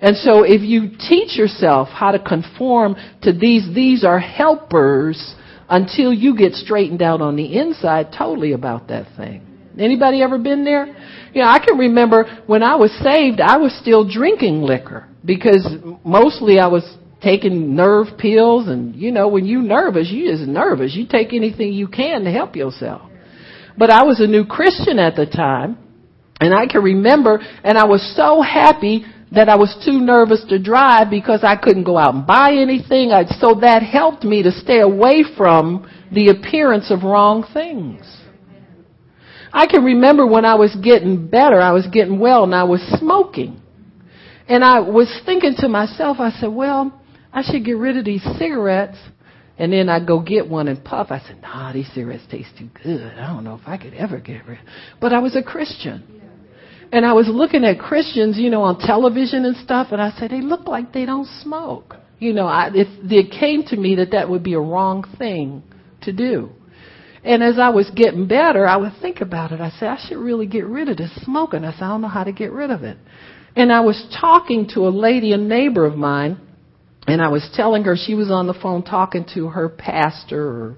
And so if you teach yourself how to conform to these, these are helpers until you get straightened out on the inside totally about that thing. Anybody ever been there? You know, I can remember when I was saved, I was still drinking liquor because mostly I was taking nerve pills and you know, when you're nervous, you just nervous. You take anything you can to help yourself. But I was a new Christian at the time and I can remember, and I was so happy that I was too nervous to drive because I couldn't go out and buy anything. I, so that helped me to stay away from the appearance of wrong things. I can remember when I was getting better, I was getting well, and I was smoking. And I was thinking to myself, I said, well, I should get rid of these cigarettes. And then I go get one and puff. I said, nah, these cigarettes taste too good. I don't know if I could ever get rid. But I was a Christian. And I was looking at Christians, you know, on television and stuff, and I said, they look like they don't smoke. You know, I, it, it came to me that that would be a wrong thing to do. And as I was getting better, I would think about it. I said, I should really get rid of this smoking. I said, I don't know how to get rid of it. And I was talking to a lady, a neighbor of mine, and I was telling her she was on the phone talking to her pastor or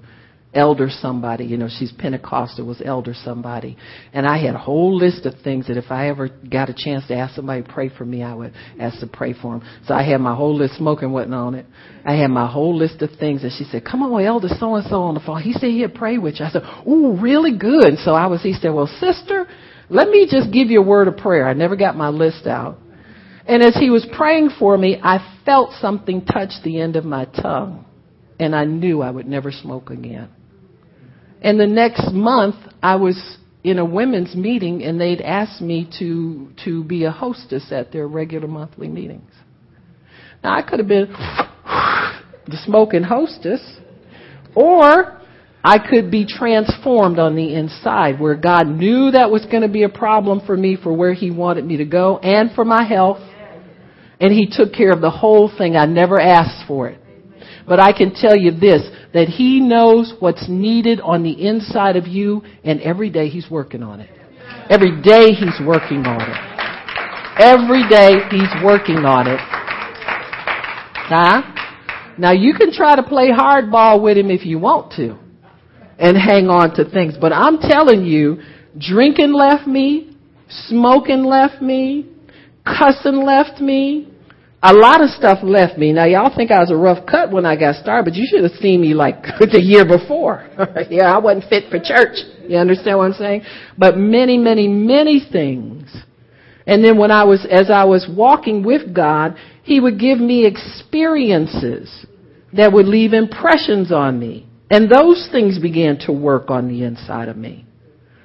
elder somebody, you know, she's Pentecostal, was elder somebody. And I had a whole list of things that if I ever got a chance to ask somebody to pray for me, I would ask to pray for them. So I had my whole list, smoking wasn't on it. I had my whole list of things and she said, come on, elder so and so on the phone. He said he'd pray with you. I said, ooh, really good. So I was, he said, well, sister, let me just give you a word of prayer. I never got my list out. And as he was praying for me, I felt something touch the end of my tongue. And I knew I would never smoke again. And the next month, I was in a women's meeting and they'd asked me to, to be a hostess at their regular monthly meetings. Now I could have been the smoking hostess or I could be transformed on the inside where God knew that was going to be a problem for me for where He wanted me to go and for my health. And He took care of the whole thing. I never asked for it. But I can tell you this, that He knows what's needed on the inside of you and every day He's working on it. Every day He's working on it. Every day He's working on it. Huh? Now you can try to play hardball with Him if you want to and hang on to things. But I'm telling you, drinking left me, smoking left me, cussing left me, a lot of stuff left me. Now y'all think I was a rough cut when I got started, but you should have seen me like the year before. yeah, I wasn't fit for church. You understand what I'm saying? But many, many, many things. And then when I was, as I was walking with God, He would give me experiences that would leave impressions on me. And those things began to work on the inside of me.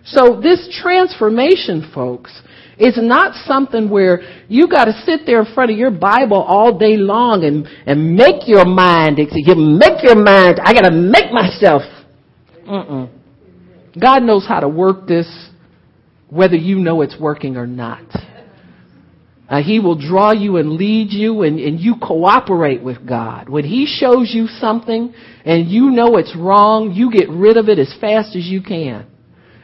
So this transformation, folks, it's not something where you got to sit there in front of your Bible all day long and, and make your mind, you make your mind, I got to make myself. Mm-mm. God knows how to work this whether you know it's working or not. Uh, he will draw you and lead you and, and you cooperate with God. When He shows you something and you know it's wrong, you get rid of it as fast as you can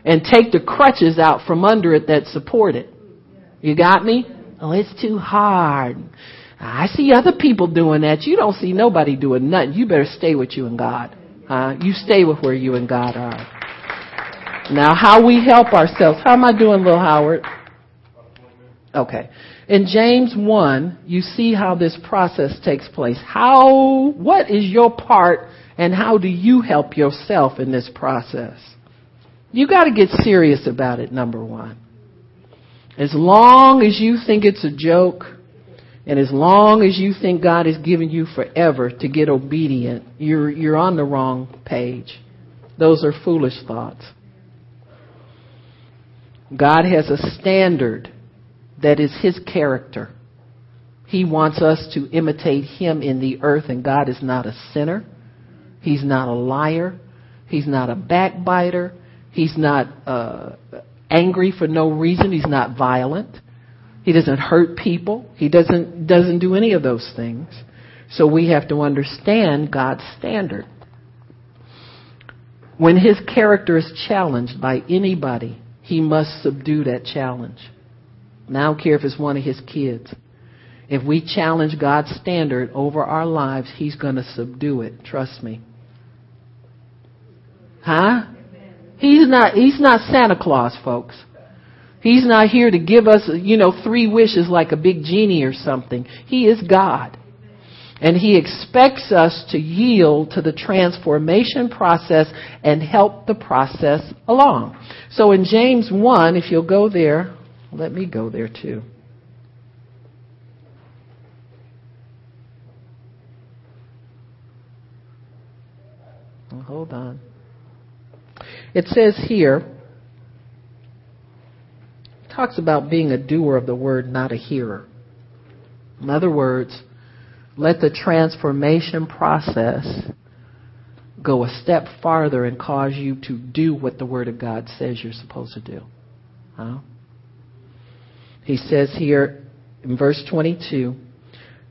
and take the crutches out from under it that support it. You got me? Oh, it's too hard. I see other people doing that. You don't see nobody doing nothing. You better stay with you and God. Uh, you stay with where you and God are. Now, how we help ourselves. How am I doing, Little Howard? Okay. In James 1, you see how this process takes place. How, what is your part and how do you help yourself in this process? You gotta get serious about it, number one. As long as you think it's a joke, and as long as you think God has given you forever to get obedient, you're, you're on the wrong page. Those are foolish thoughts. God has a standard that is His character. He wants us to imitate Him in the earth, and God is not a sinner. He's not a liar. He's not a backbiter. He's not uh, angry for no reason. He's not violent. He doesn't hurt people. He doesn't doesn't do any of those things. So we have to understand God's standard. When his character is challenged by anybody, he must subdue that challenge. Now, I don't care if it's one of his kids. If we challenge God's standard over our lives, he's going to subdue it. Trust me. Huh? He's not, he's not Santa Claus, folks. He's not here to give us, you know, three wishes like a big genie or something. He is God. And He expects us to yield to the transformation process and help the process along. So in James 1, if you'll go there, let me go there too. Hold on. It says here, talks about being a doer of the word, not a hearer. In other words, let the transformation process go a step farther and cause you to do what the Word of God says you're supposed to do. Huh? He says here in verse 22,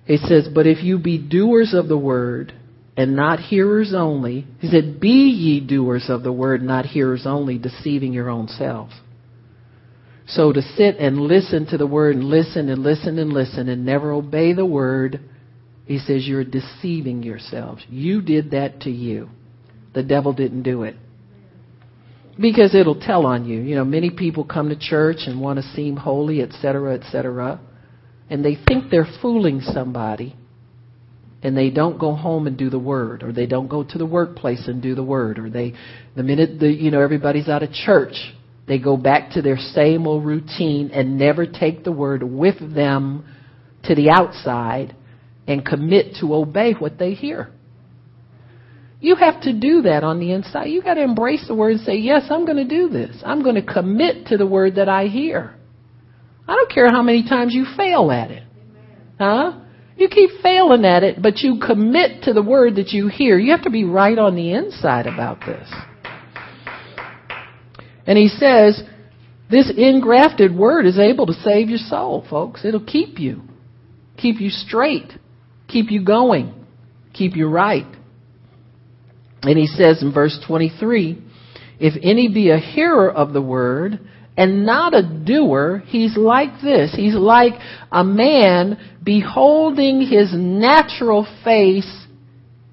he says, But if you be doers of the word and not hearers only, he said, Be ye doers of the word, not hearers only, deceiving your own selves. So to sit and listen to the word and listen and listen and listen and never obey the word, he says you're deceiving yourselves. You did that to you. The devil didn't do it. Because it'll tell on you. You know, many people come to church and want to seem holy, etc., etc and they think they're fooling somebody and they don't go home and do the word or they don't go to the workplace and do the word or they the minute the you know everybody's out of church they go back to their same old routine and never take the word with them to the outside and commit to obey what they hear you have to do that on the inside you got to embrace the word and say yes i'm going to do this i'm going to commit to the word that i hear I don't care how many times you fail at it. Huh? You keep failing at it, but you commit to the word that you hear. You have to be right on the inside about this. And he says, this engrafted word is able to save your soul, folks. It'll keep you. Keep you straight. Keep you going. Keep you right. And he says in verse 23, if any be a hearer of the word and not a doer, he's like this. He's like a man beholding his natural face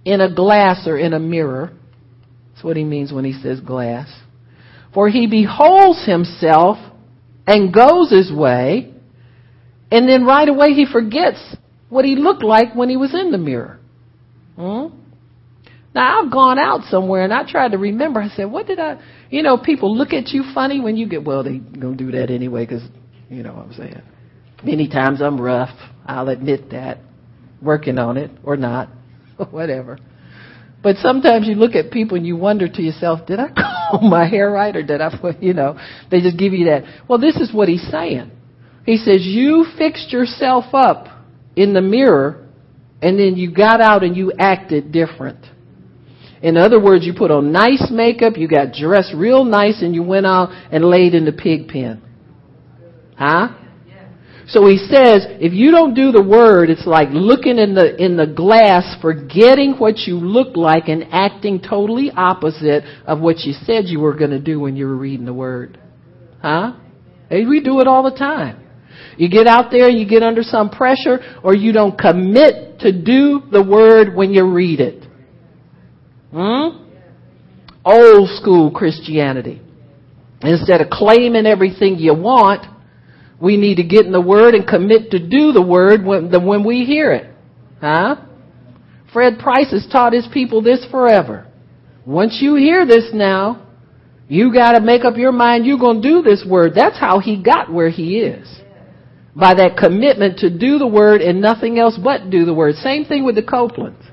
in a glass or in a mirror. That's what he means when he says glass. For he beholds himself and goes his way, and then right away he forgets what he looked like when he was in the mirror. Hmm? Now I've gone out somewhere and I tried to remember. I said, "What did I?" You know, people look at you funny when you get. Well, they gonna do that anyway because you know what I'm saying. Many times I'm rough. I'll admit that. Working on it or not, whatever. But sometimes you look at people and you wonder to yourself, did I comb my hair right or did I put, you know, they just give you that. Well, this is what he's saying. He says, you fixed yourself up in the mirror and then you got out and you acted different. In other words, you put on nice makeup, you got dressed real nice, and you went out and laid in the pig pen. Huh? So he says, if you don't do the word, it's like looking in the, in the glass, forgetting what you look like and acting totally opposite of what you said you were going to do when you were reading the word. Huh? Hey, we do it all the time. You get out there, you get under some pressure, or you don't commit to do the word when you read it. Hmm? Old school Christianity. Instead of claiming everything you want, we need to get in the Word and commit to do the Word when, when we hear it. Huh? Fred Price has taught his people this forever. Once you hear this now, you gotta make up your mind you're gonna do this Word. That's how he got where he is. By that commitment to do the Word and nothing else but do the Word. Same thing with the Copelands.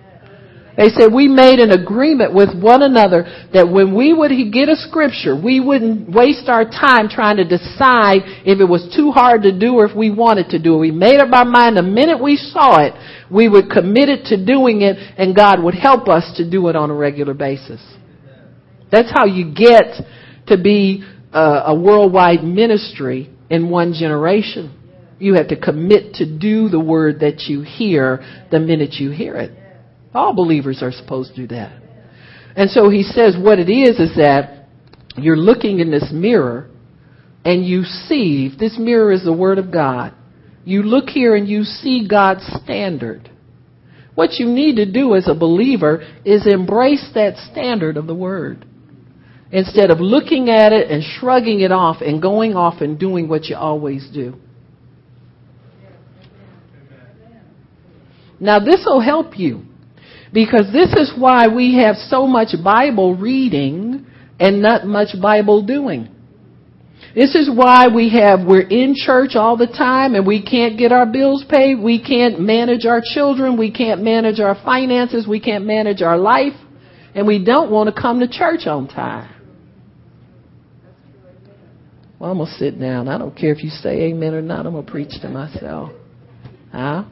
They said we made an agreement with one another that when we would get a scripture, we wouldn't waste our time trying to decide if it was too hard to do or if we wanted to do it. We made up our mind the minute we saw it, we would commit it to doing it and God would help us to do it on a regular basis. That's how you get to be a, a worldwide ministry in one generation. You have to commit to do the word that you hear the minute you hear it. All believers are supposed to do that. And so he says what it is is that you're looking in this mirror and you see, this mirror is the Word of God. You look here and you see God's standard. What you need to do as a believer is embrace that standard of the Word. Instead of looking at it and shrugging it off and going off and doing what you always do. Now this will help you because this is why we have so much Bible reading and not much Bible doing. This is why we have, we're in church all the time and we can't get our bills paid. We can't manage our children. We can't manage our finances. We can't manage our life. And we don't want to come to church on time. Well, I'm going to sit down. I don't care if you say amen or not. I'm going to preach to myself. Huh?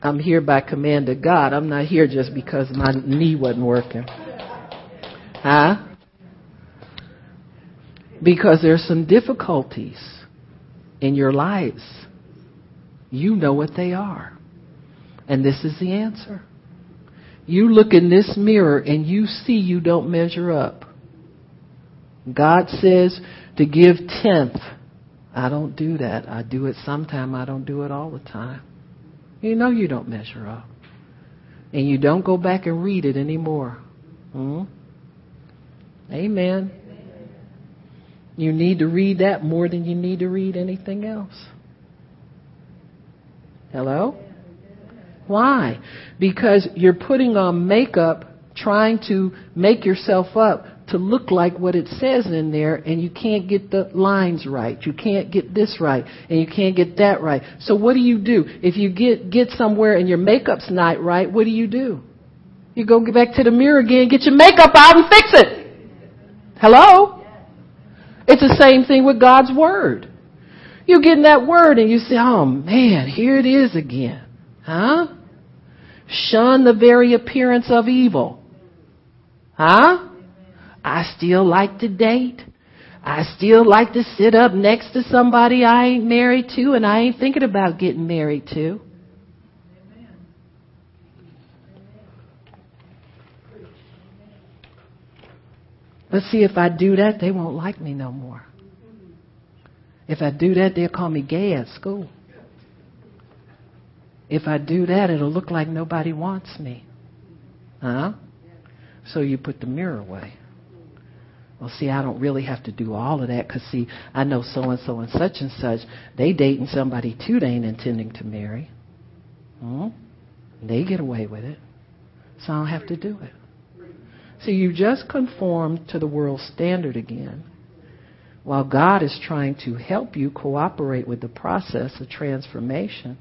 I'm here by command of God. I'm not here just because my knee wasn't working. Huh? Because there's some difficulties in your lives. You know what they are. And this is the answer. You look in this mirror and you see you don't measure up. God says to give tenth. I don't do that. I do it sometime. I don't do it all the time. You know you don't measure up. And you don't go back and read it anymore. Hmm? Amen. You need to read that more than you need to read anything else. Hello? Why? Because you're putting on makeup trying to make yourself up to look like what it says in there and you can't get the lines right. You can't get this right and you can't get that right. So what do you do? If you get, get somewhere and your makeup's not right, what do you do? You go get back to the mirror again, get your makeup out and fix it. Hello? It's the same thing with God's Word. You get in that Word and you say, oh man, here it is again. Huh? Shun the very appearance of evil. Huh? I still like to date. I still like to sit up next to somebody I ain't married to and I ain't thinking about getting married to. But see, if I do that, they won't like me no more. If I do that, they'll call me gay at school. If I do that, it'll look like nobody wants me. Huh? So you put the mirror away. Well, see, I don't really have to do all of that because, see, I know so and so and such and such. They dating somebody too they ain't intending to marry. Hmm? They get away with it. So I don't have to do it. See, you just conform to the world standard again while God is trying to help you cooperate with the process of transformation.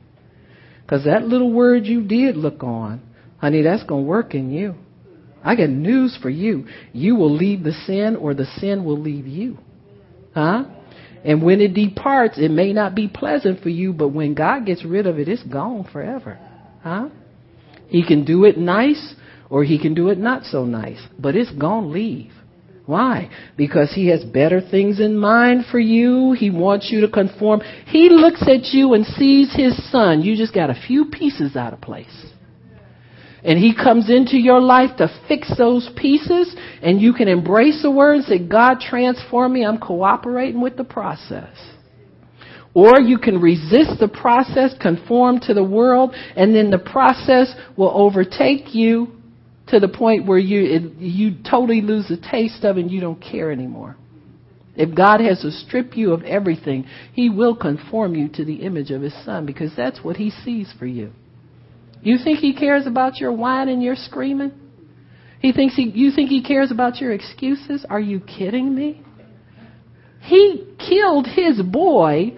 Because that little word you did look on, honey, that's going to work in you. I got news for you. You will leave the sin or the sin will leave you. Huh? And when it departs, it may not be pleasant for you, but when God gets rid of it, it's gone forever. Huh? He can do it nice or he can do it not so nice, but it's to leave. Why? Because he has better things in mind for you. He wants you to conform. He looks at you and sees his son. You just got a few pieces out of place. And he comes into your life to fix those pieces and you can embrace the word and say, God transform me. I'm cooperating with the process. Or you can resist the process, conform to the world, and then the process will overtake you to the point where you it, you totally lose the taste of it and you don't care anymore. If God has to strip you of everything, He will conform you to the image of His Son because that's what He sees for you. You think He cares about your whining and your screaming? He thinks he, you think He cares about your excuses? Are you kidding me? He killed His boy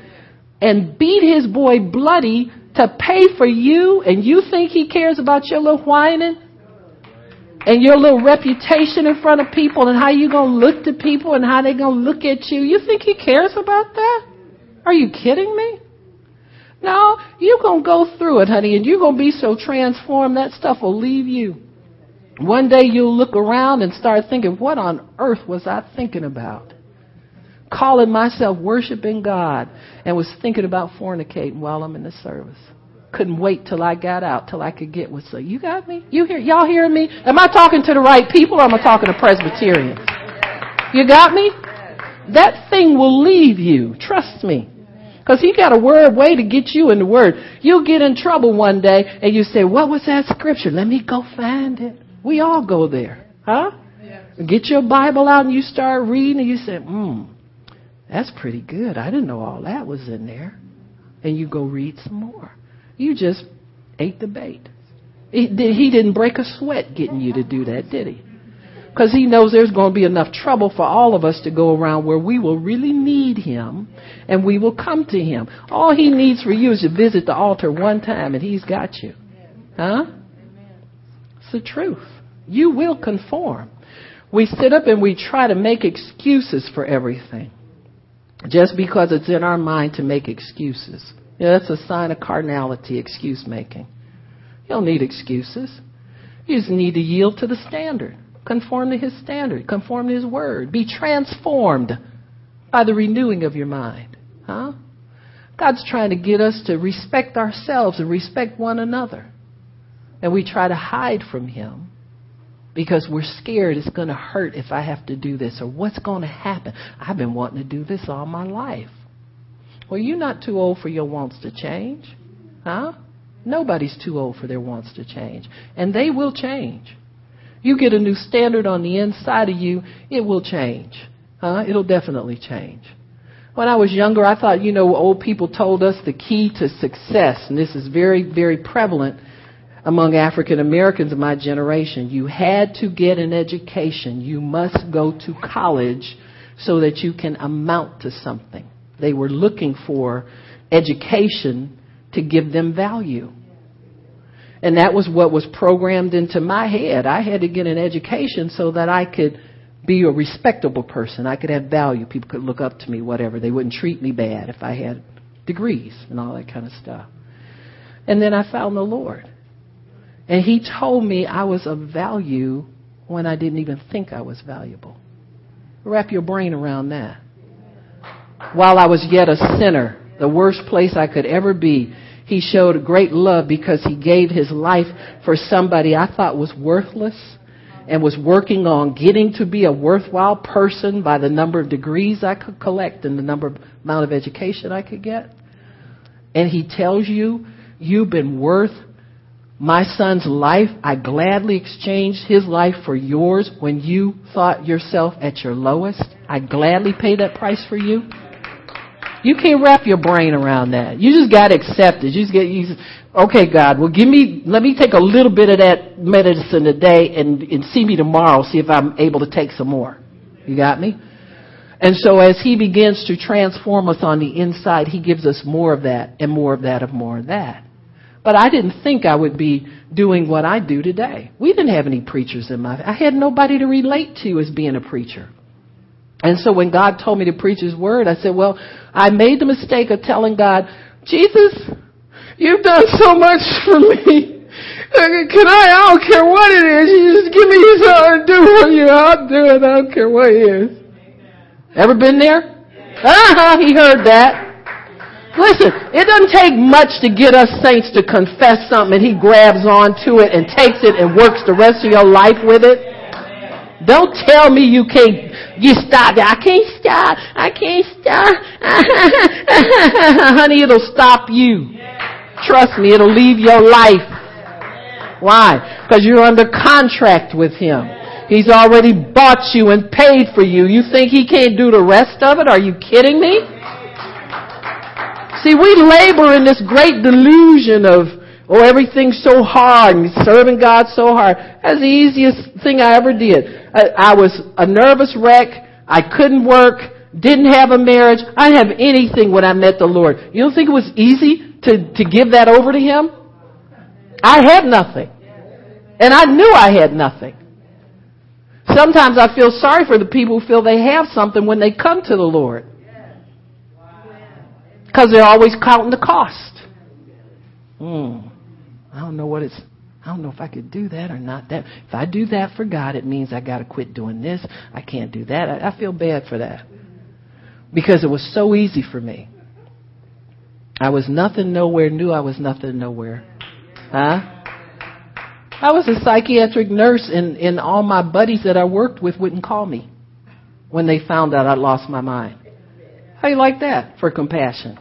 and beat His boy bloody to pay for you, and you think He cares about your little whining? and your little reputation in front of people and how you going to look to people and how they going to look at you. You think he cares about that? Are you kidding me? No, you're going to go through it, honey, and you're going to be so transformed that stuff will leave you. One day you'll look around and start thinking, what on earth was I thinking about? Calling myself worshiping God and was thinking about fornicating while I'm in the service couldn't wait till I got out till I could get with so you got me? You hear y'all hearing me? Am I talking to the right people or am I talking to Presbyterians? You got me? That thing will leave you. Trust me. Because he got a word way to get you in the word. You'll get in trouble one day and you say, What was that scripture? Let me go find it. We all go there. Huh? Get your Bible out and you start reading and you say, Hmm, that's pretty good. I didn't know all that was in there. And you go read some more. You just ate the bait. He, didn't break a sweat getting you to do that, did he? Because he knows there's going to be enough trouble for all of us to go around where we will really need him and we will come to him. All he needs for you is to visit the altar one time and he's got you. Huh? It's the truth. You will conform. We sit up and we try to make excuses for everything. just because it's in our mind to make excuses. Yeah, that's a sign of carnality, excuse making. You don't need excuses. You just need to yield to the standard. Conform to his standard. Conform to his word. Be transformed by the renewing of your mind. Huh? God's trying to get us to respect ourselves and respect one another. And we try to hide from him because we're scared it's going to hurt if I have to do this or what's going to happen. I've been wanting to do this all my life. Well, you're not too old for your wants to change. Huh? Nobody's too old for their wants to change. And they will change. You get a new standard on the inside of you, it will change. Huh? It'll definitely change. When I was younger, I thought, you know, old people told us the key to success, and this is very, very prevalent among African Americans of my generation. You had to get an education. You must go to college so that you can amount to something. They were looking for education to give them value. And that was what was programmed into my head. I had to get an education so that I could be a respectable person. I could have value. People could look up to me, whatever. They wouldn't treat me bad if I had degrees and all that kind of stuff. And then I found the Lord. And He told me I was of value when I didn't even think I was valuable. Wrap your brain around that. While I was yet a sinner, the worst place I could ever be, he showed great love because he gave his life for somebody I thought was worthless and was working on getting to be a worthwhile person by the number of degrees I could collect and the number of amount of education I could get. And he tells you, you've been worth my son's life. I gladly exchanged his life for yours when you thought yourself at your lowest. I gladly paid that price for you. You can't wrap your brain around that. You just got to accept it. You just get, you, okay, God, well, give me, let me take a little bit of that medicine today and, and see me tomorrow, see if I'm able to take some more. You got me? And so as He begins to transform us on the inside, He gives us more of that and more of that and more of that. But I didn't think I would be doing what I do today. We didn't have any preachers in my, I had nobody to relate to as being a preacher. And so when God told me to preach His Word, I said, well, I made the mistake of telling God, Jesus, you've done so much for me. Can I, I don't care what it is, you just give me something to do for you, I'll do it, I don't care what it is. Ever been there? Uh-huh, he heard that. Listen, it doesn't take much to get us saints to confess something and he grabs onto it and takes it and works the rest of your life with it. Don't tell me you can't, you stop I can't stop. I can't stop. Honey, it'll stop you. Trust me, it'll leave your life. Why? Because you're under contract with Him. He's already bought you and paid for you. You think He can't do the rest of it? Are you kidding me? See, we labor in this great delusion of Oh, everything's so hard and serving God so hard. That's the easiest thing I ever did. I, I was a nervous wreck. I couldn't work. Didn't have a marriage. I didn't have anything when I met the Lord. You don't think it was easy to, to give that over to Him? I had nothing. And I knew I had nothing. Sometimes I feel sorry for the people who feel they have something when they come to the Lord. Because they're always counting the cost. Hmm. I don't know what it's I don't know if I could do that or not. That if I do that for God, it means I got to quit doing this. I can't do that. I, I feel bad for that because it was so easy for me. I was nothing nowhere. Knew I was nothing nowhere. Huh? I was a psychiatric nurse, and and all my buddies that I worked with wouldn't call me when they found out I lost my mind. How you like that for compassion?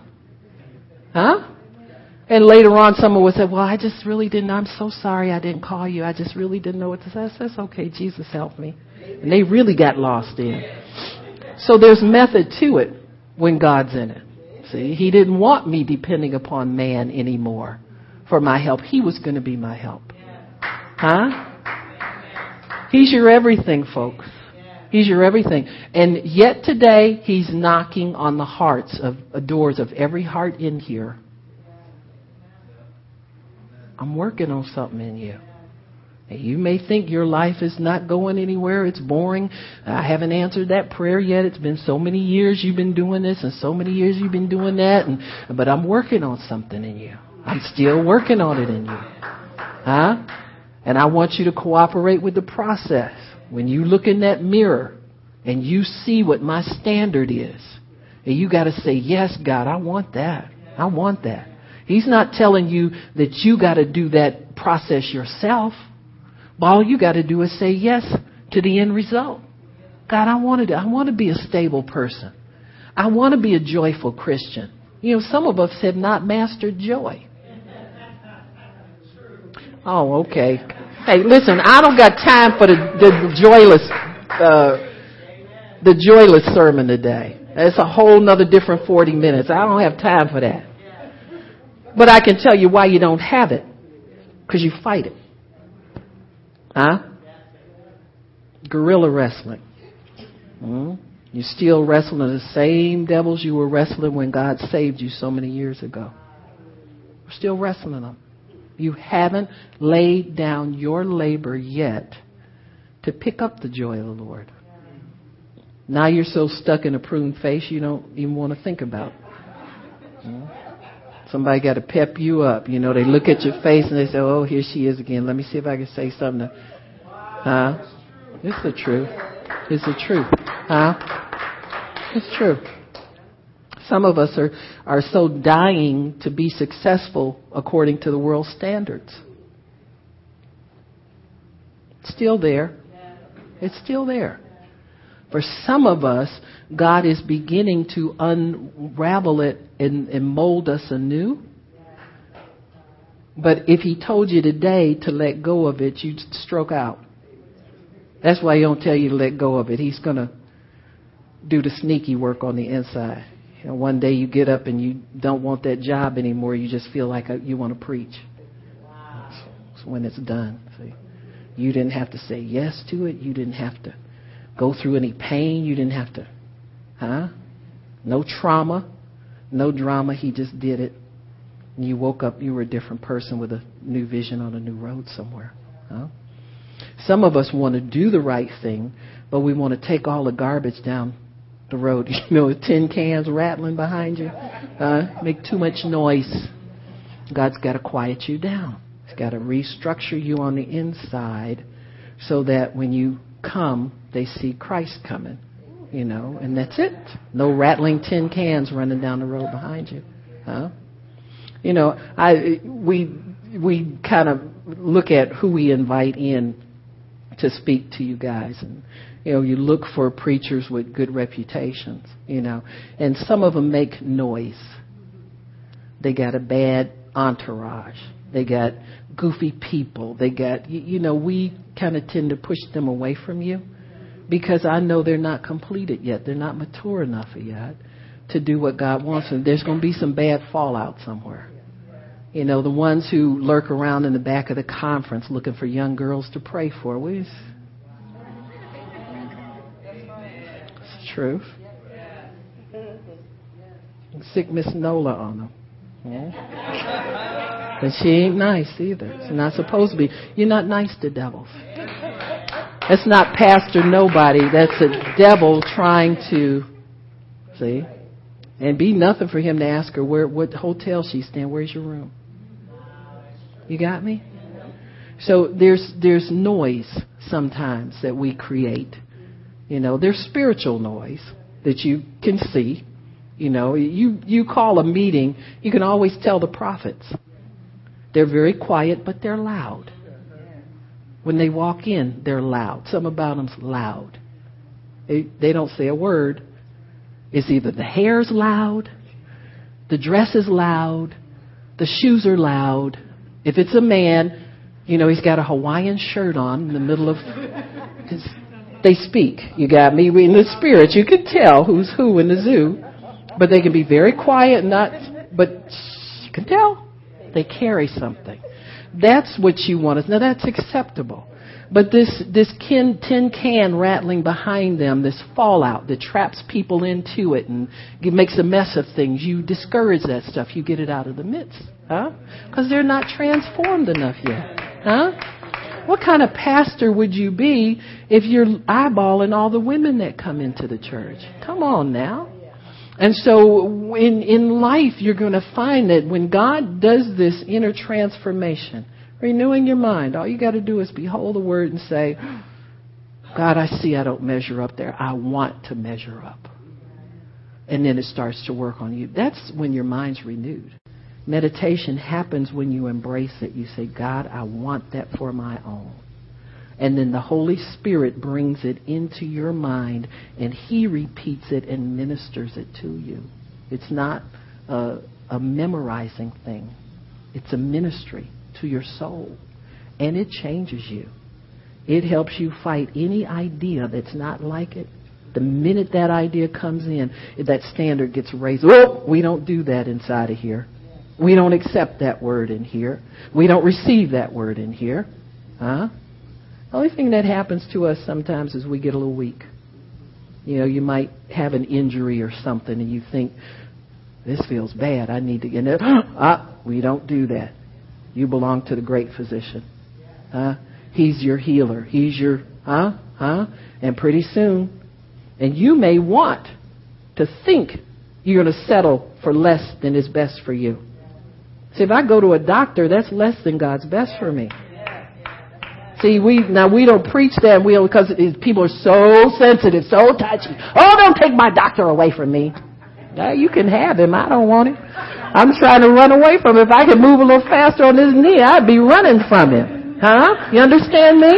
Huh? And later on, someone would say, well, I just really didn't, I'm so sorry I didn't call you. I just really didn't know what to say. I said, okay. Jesus helped me. And they really got lost in. So there's method to it when God's in it. See, He didn't want me depending upon man anymore for my help. He was going to be my help. Huh? He's your everything, folks. He's your everything. And yet today, He's knocking on the hearts of uh, doors of every heart in here I'm working on something in you. And you may think your life is not going anywhere. It's boring. I haven't answered that prayer yet. It's been so many years you've been doing this and so many years you've been doing that. And, but I'm working on something in you. I'm still working on it in you. Huh? And I want you to cooperate with the process. When you look in that mirror and you see what my standard is, and you got to say, yes, God, I want that. I want that. He's not telling you that you got to do that process yourself. All you got to do is say yes to the end result. God, I want to, I want to be a stable person. I want to be a joyful Christian. You know, some of us have not mastered joy. Oh, okay. Hey, listen, I don't got time for the, the joyless, uh, the joyless sermon today. That's a whole nother different 40 minutes. I don't have time for that. But I can tell you why you don't have it. Because you fight it. Huh? Guerrilla wrestling. hmm You're still wrestling the same devils you were wrestling when God saved you so many years ago. We're still wrestling them. You haven't laid down your labor yet to pick up the joy of the Lord. Now you're so stuck in a prune face you don't even want to think about. Somebody got to pep you up. You know, they look at your face and they say, "Oh, here she is again. Let me see if I can say something." To, huh? It's the truth. It's the truth. Huh? It's true. Some of us are are so dying to be successful according to the world's standards. It's still there. It's still there. For some of us, God is beginning to unravel it and, and mold us anew. But if He told you today to let go of it, you'd stroke out. That's why He don't tell you to let go of it. He's going to do the sneaky work on the inside. You know, one day you get up and you don't want that job anymore. You just feel like you want to preach. That's when it's done. See, you didn't have to say yes to it. You didn't have to go through any pain. You didn't have to, huh? No trauma, no drama. He just did it. And you woke up, you were a different person with a new vision on a new road somewhere. Huh? Some of us want to do the right thing, but we want to take all the garbage down the road. You know, tin cans rattling behind you. Uh, make too much noise. God's got to quiet you down. He's got to restructure you on the inside so that when you come, they see Christ coming, you know, and that's it. No rattling tin cans running down the road behind you, huh? You know, I we we kind of look at who we invite in to speak to you guys, and you know, you look for preachers with good reputations, you know, and some of them make noise. They got a bad entourage. They got goofy people. They got, you you know, we kind of tend to push them away from you because I know they're not completed yet. They're not mature enough yet to do what God wants them. There's going to be some bad fallout somewhere. You know, the ones who lurk around in the back of the conference looking for young girls to pray for. We, it's the truth. Sick Miss Nola on them. Yeah. And she ain't nice either. She's not supposed to be. You're not nice to devils. That's not Pastor Nobody. That's a devil trying to, see, and be nothing for him to ask her where, what hotel she's staying. Where's your room? You got me? So there's there's noise sometimes that we create. You know, there's spiritual noise that you can see. You know, you you call a meeting, you can always tell the prophets. They're very quiet, but they're loud. When they walk in, they're loud. Some about them's loud. They, they don't say a word. It's either the hair's loud, the dress is loud, the shoes are loud. If it's a man, you know, he's got a Hawaiian shirt on in the middle of they speak. You got me in the spirit. You can tell who's who in the zoo, but they can be very quiet, not, but you can tell they carry something. That's what you want us. Now that's acceptable. But this, this tin, tin can rattling behind them, this fallout that traps people into it and makes a mess of things, you discourage that stuff. You get it out of the midst. Huh? Because they're not transformed enough yet. Huh? What kind of pastor would you be if you're eyeballing all the women that come into the church? Come on now. And so in, in life, you're going to find that when God does this inner transformation, renewing your mind, all you got to do is behold the word and say, God, I see I don't measure up there. I want to measure up. And then it starts to work on you. That's when your mind's renewed. Meditation happens when you embrace it. You say, God, I want that for my own. And then the Holy Spirit brings it into your mind and He repeats it and ministers it to you. It's not a, a memorizing thing, it's a ministry to your soul. And it changes you. It helps you fight any idea that's not like it. The minute that idea comes in, that standard gets raised. Oh, we don't do that inside of here. We don't accept that word in here. We don't receive that word in here. Huh? The only thing that happens to us sometimes is we get a little weak. You know, you might have an injury or something and you think, this feels bad. I need to get it. Ah, we don't do that. You belong to the great physician. Huh? He's your healer. He's your, huh? Huh? And pretty soon, and you may want to think you're going to settle for less than is best for you. See, if I go to a doctor, that's less than God's best for me. See, we now we don't preach that we because people are so sensitive, so touchy. Oh, don't take my doctor away from me. Yeah, you can have him. I don't want him. I'm trying to run away from him. If I could move a little faster on his knee, I'd be running from him. Huh? You understand me?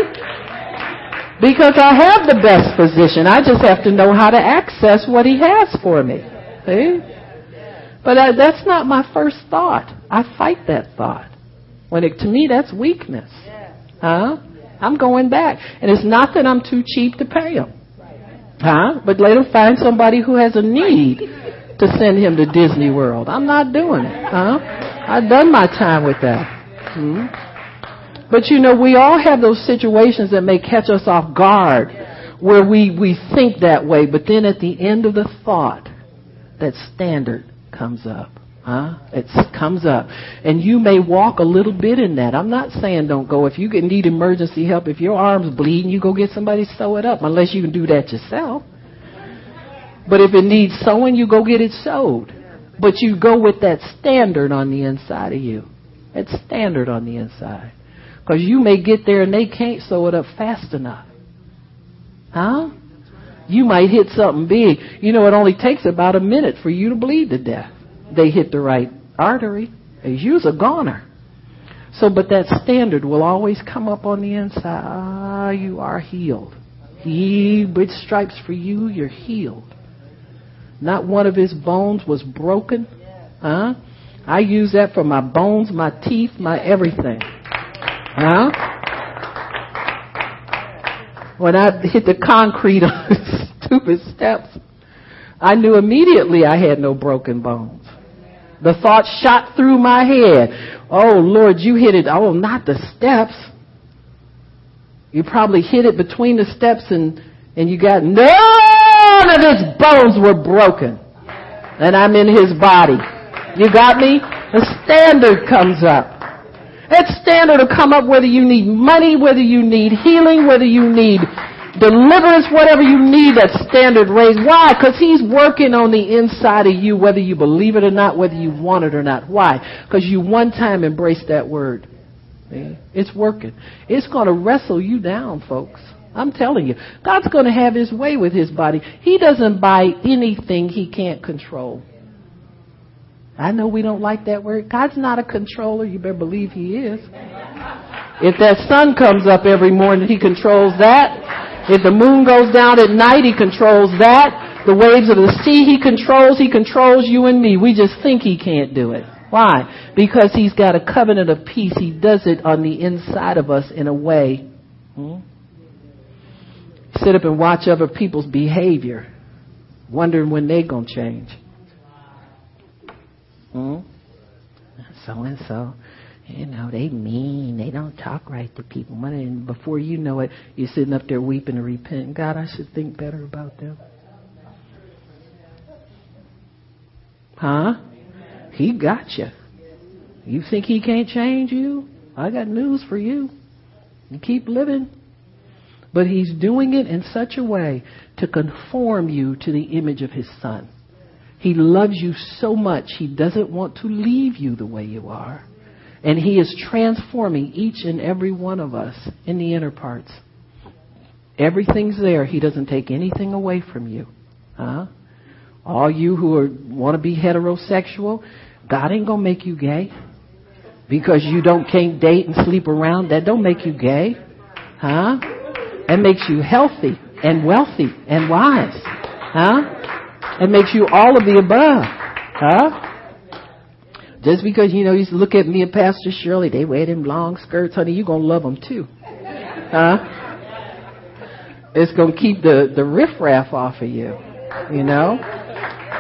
Because I have the best physician. I just have to know how to access what he has for me. See? But I, that's not my first thought. I fight that thought. When it, to me, that's weakness. Huh? I'm going back. And it's not that I'm too cheap to pay him. Huh? But let him find somebody who has a need to send him to Disney World. I'm not doing it. Huh? I've done my time with that. Hmm? But you know, we all have those situations that may catch us off guard where we, we think that way, but then at the end of the thought, that standard comes up. Huh? It comes up. And you may walk a little bit in that. I'm not saying don't go. If you need emergency help, if your arm's bleeding, you go get somebody to sew it up, unless you can do that yourself. But if it needs sewing, you go get it sewed. But you go with that standard on the inside of you. That standard on the inside. Because you may get there and they can't sew it up fast enough. Huh? You might hit something big. You know, it only takes about a minute for you to bleed to death they hit the right artery. You's a goner. So, but that standard will always come up on the inside. Ah, you are healed. He with stripes for you, you're healed. Not one of his bones was broken. Huh? I use that for my bones, my teeth, my everything. Huh? When I hit the concrete on stupid steps, I knew immediately I had no broken bones. The thought shot through my head. Oh Lord, you hit it. Oh, not the steps. You probably hit it between the steps and, and you got none of his bones were broken. And I'm in his body. You got me? The standard comes up. That standard will come up whether you need money, whether you need healing, whether you need deliverance, whatever you need, that standard raised. Why? Because He's working on the inside of you, whether you believe it or not, whether you want it or not. Why? Because you one time embraced that word. It's working. It's going to wrestle you down, folks. I'm telling you. God's going to have His way with His body. He doesn't buy anything He can't control. I know we don't like that word. God's not a controller. You better believe He is. If that sun comes up every morning, He controls that. If the moon goes down at night, he controls that. The waves of the sea he controls. He controls you and me. We just think he can't do it. Why? Because he's got a covenant of peace. He does it on the inside of us in a way. Hmm? Sit up and watch other people's behavior, wondering when they're going to change. Hmm? So and so you know, they mean, they don't talk right to people. And before you know it, you're sitting up there weeping and repenting. God, I should think better about them. Huh? He got you. You think he can't change you? I got news for you. You keep living. But he's doing it in such a way to conform you to the image of his son. He loves you so much, he doesn't want to leave you the way you are. And he is transforming each and every one of us in the inner parts. Everything's there. He doesn't take anything away from you. Huh? All you who are, want to be heterosexual, God ain't gonna make you gay. Because you don't can't date and sleep around, that don't make you gay. Huh? It makes you healthy and wealthy and wise. Huh? It makes you all of the above. Huh? Just because, you know, you look at me and Pastor Shirley, they wear them long skirts, honey, you're going to love them too. Huh? It's going to keep the, the riffraff off of you. You know?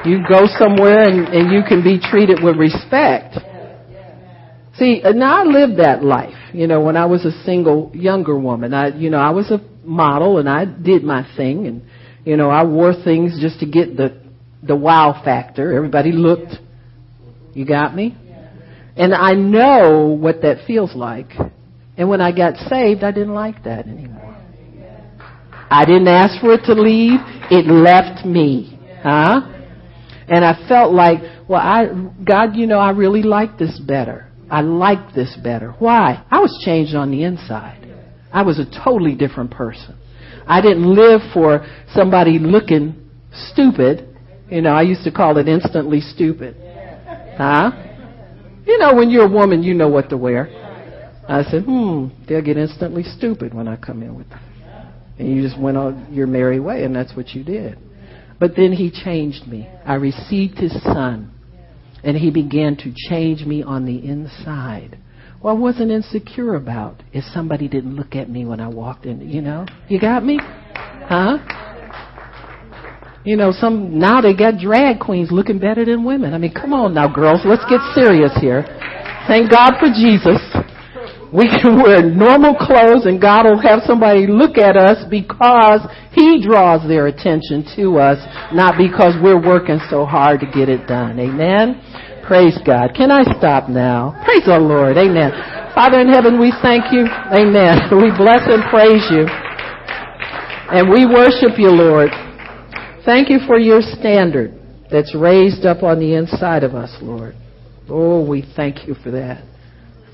You go somewhere and, and you can be treated with respect. See, uh, now I lived that life. You know, when I was a single younger woman, I, you know, I was a model and I did my thing and, you know, I wore things just to get the, the wow factor. Everybody looked. You got me? And I know what that feels like. And when I got saved, I didn't like that anymore. I didn't ask for it to leave. It left me. Huh? And I felt like, well, I, God, you know, I really like this better. I like this better. Why? I was changed on the inside. I was a totally different person. I didn't live for somebody looking stupid. You know, I used to call it instantly stupid. Huh? You know, when you're a woman, you know what to wear. I said, hmm, they'll get instantly stupid when I come in with them. And you just went on your merry way, and that's what you did. But then he changed me. I received his son, and he began to change me on the inside. Well, I wasn't insecure about if somebody didn't look at me when I walked in. You know, you got me, huh? You know, some now they got drag queens looking better than women. I mean, come on now, girls, let's get serious here. Thank God for Jesus. We can wear normal clothes and God will have somebody look at us because He draws their attention to us, not because we're working so hard to get it done. Amen? Praise God. Can I stop now? Praise the Lord. Amen. Father in heaven, we thank you. Amen. We bless and praise you. And we worship you, Lord. Thank you for your standard that's raised up on the inside of us, Lord. Oh, we thank you for that.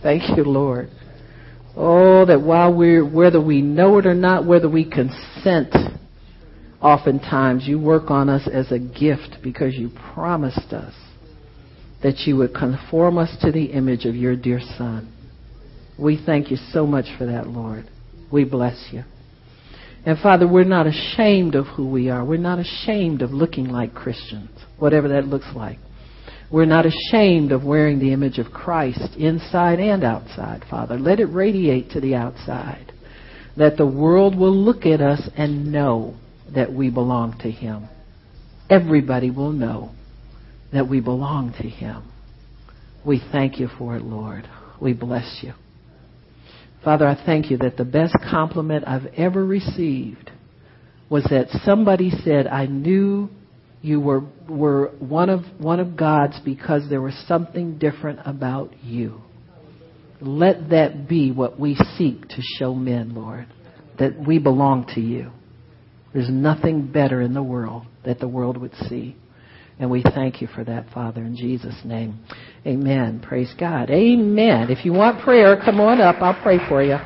Thank you, Lord. Oh, that while we're, whether we know it or not, whether we consent, oftentimes you work on us as a gift because you promised us that you would conform us to the image of your dear Son. We thank you so much for that, Lord. We bless you. And Father, we're not ashamed of who we are. We're not ashamed of looking like Christians, whatever that looks like. We're not ashamed of wearing the image of Christ inside and outside, Father. Let it radiate to the outside. That the world will look at us and know that we belong to Him. Everybody will know that we belong to Him. We thank you for it, Lord. We bless you. Father, I thank you that the best compliment I've ever received was that somebody said, I knew you were, were one, of, one of God's because there was something different about you. Let that be what we seek to show men, Lord, that we belong to you. There's nothing better in the world that the world would see. And we thank you for that, Father, in Jesus' name. Amen. Praise God. Amen. If you want prayer, come on up. I'll pray for you.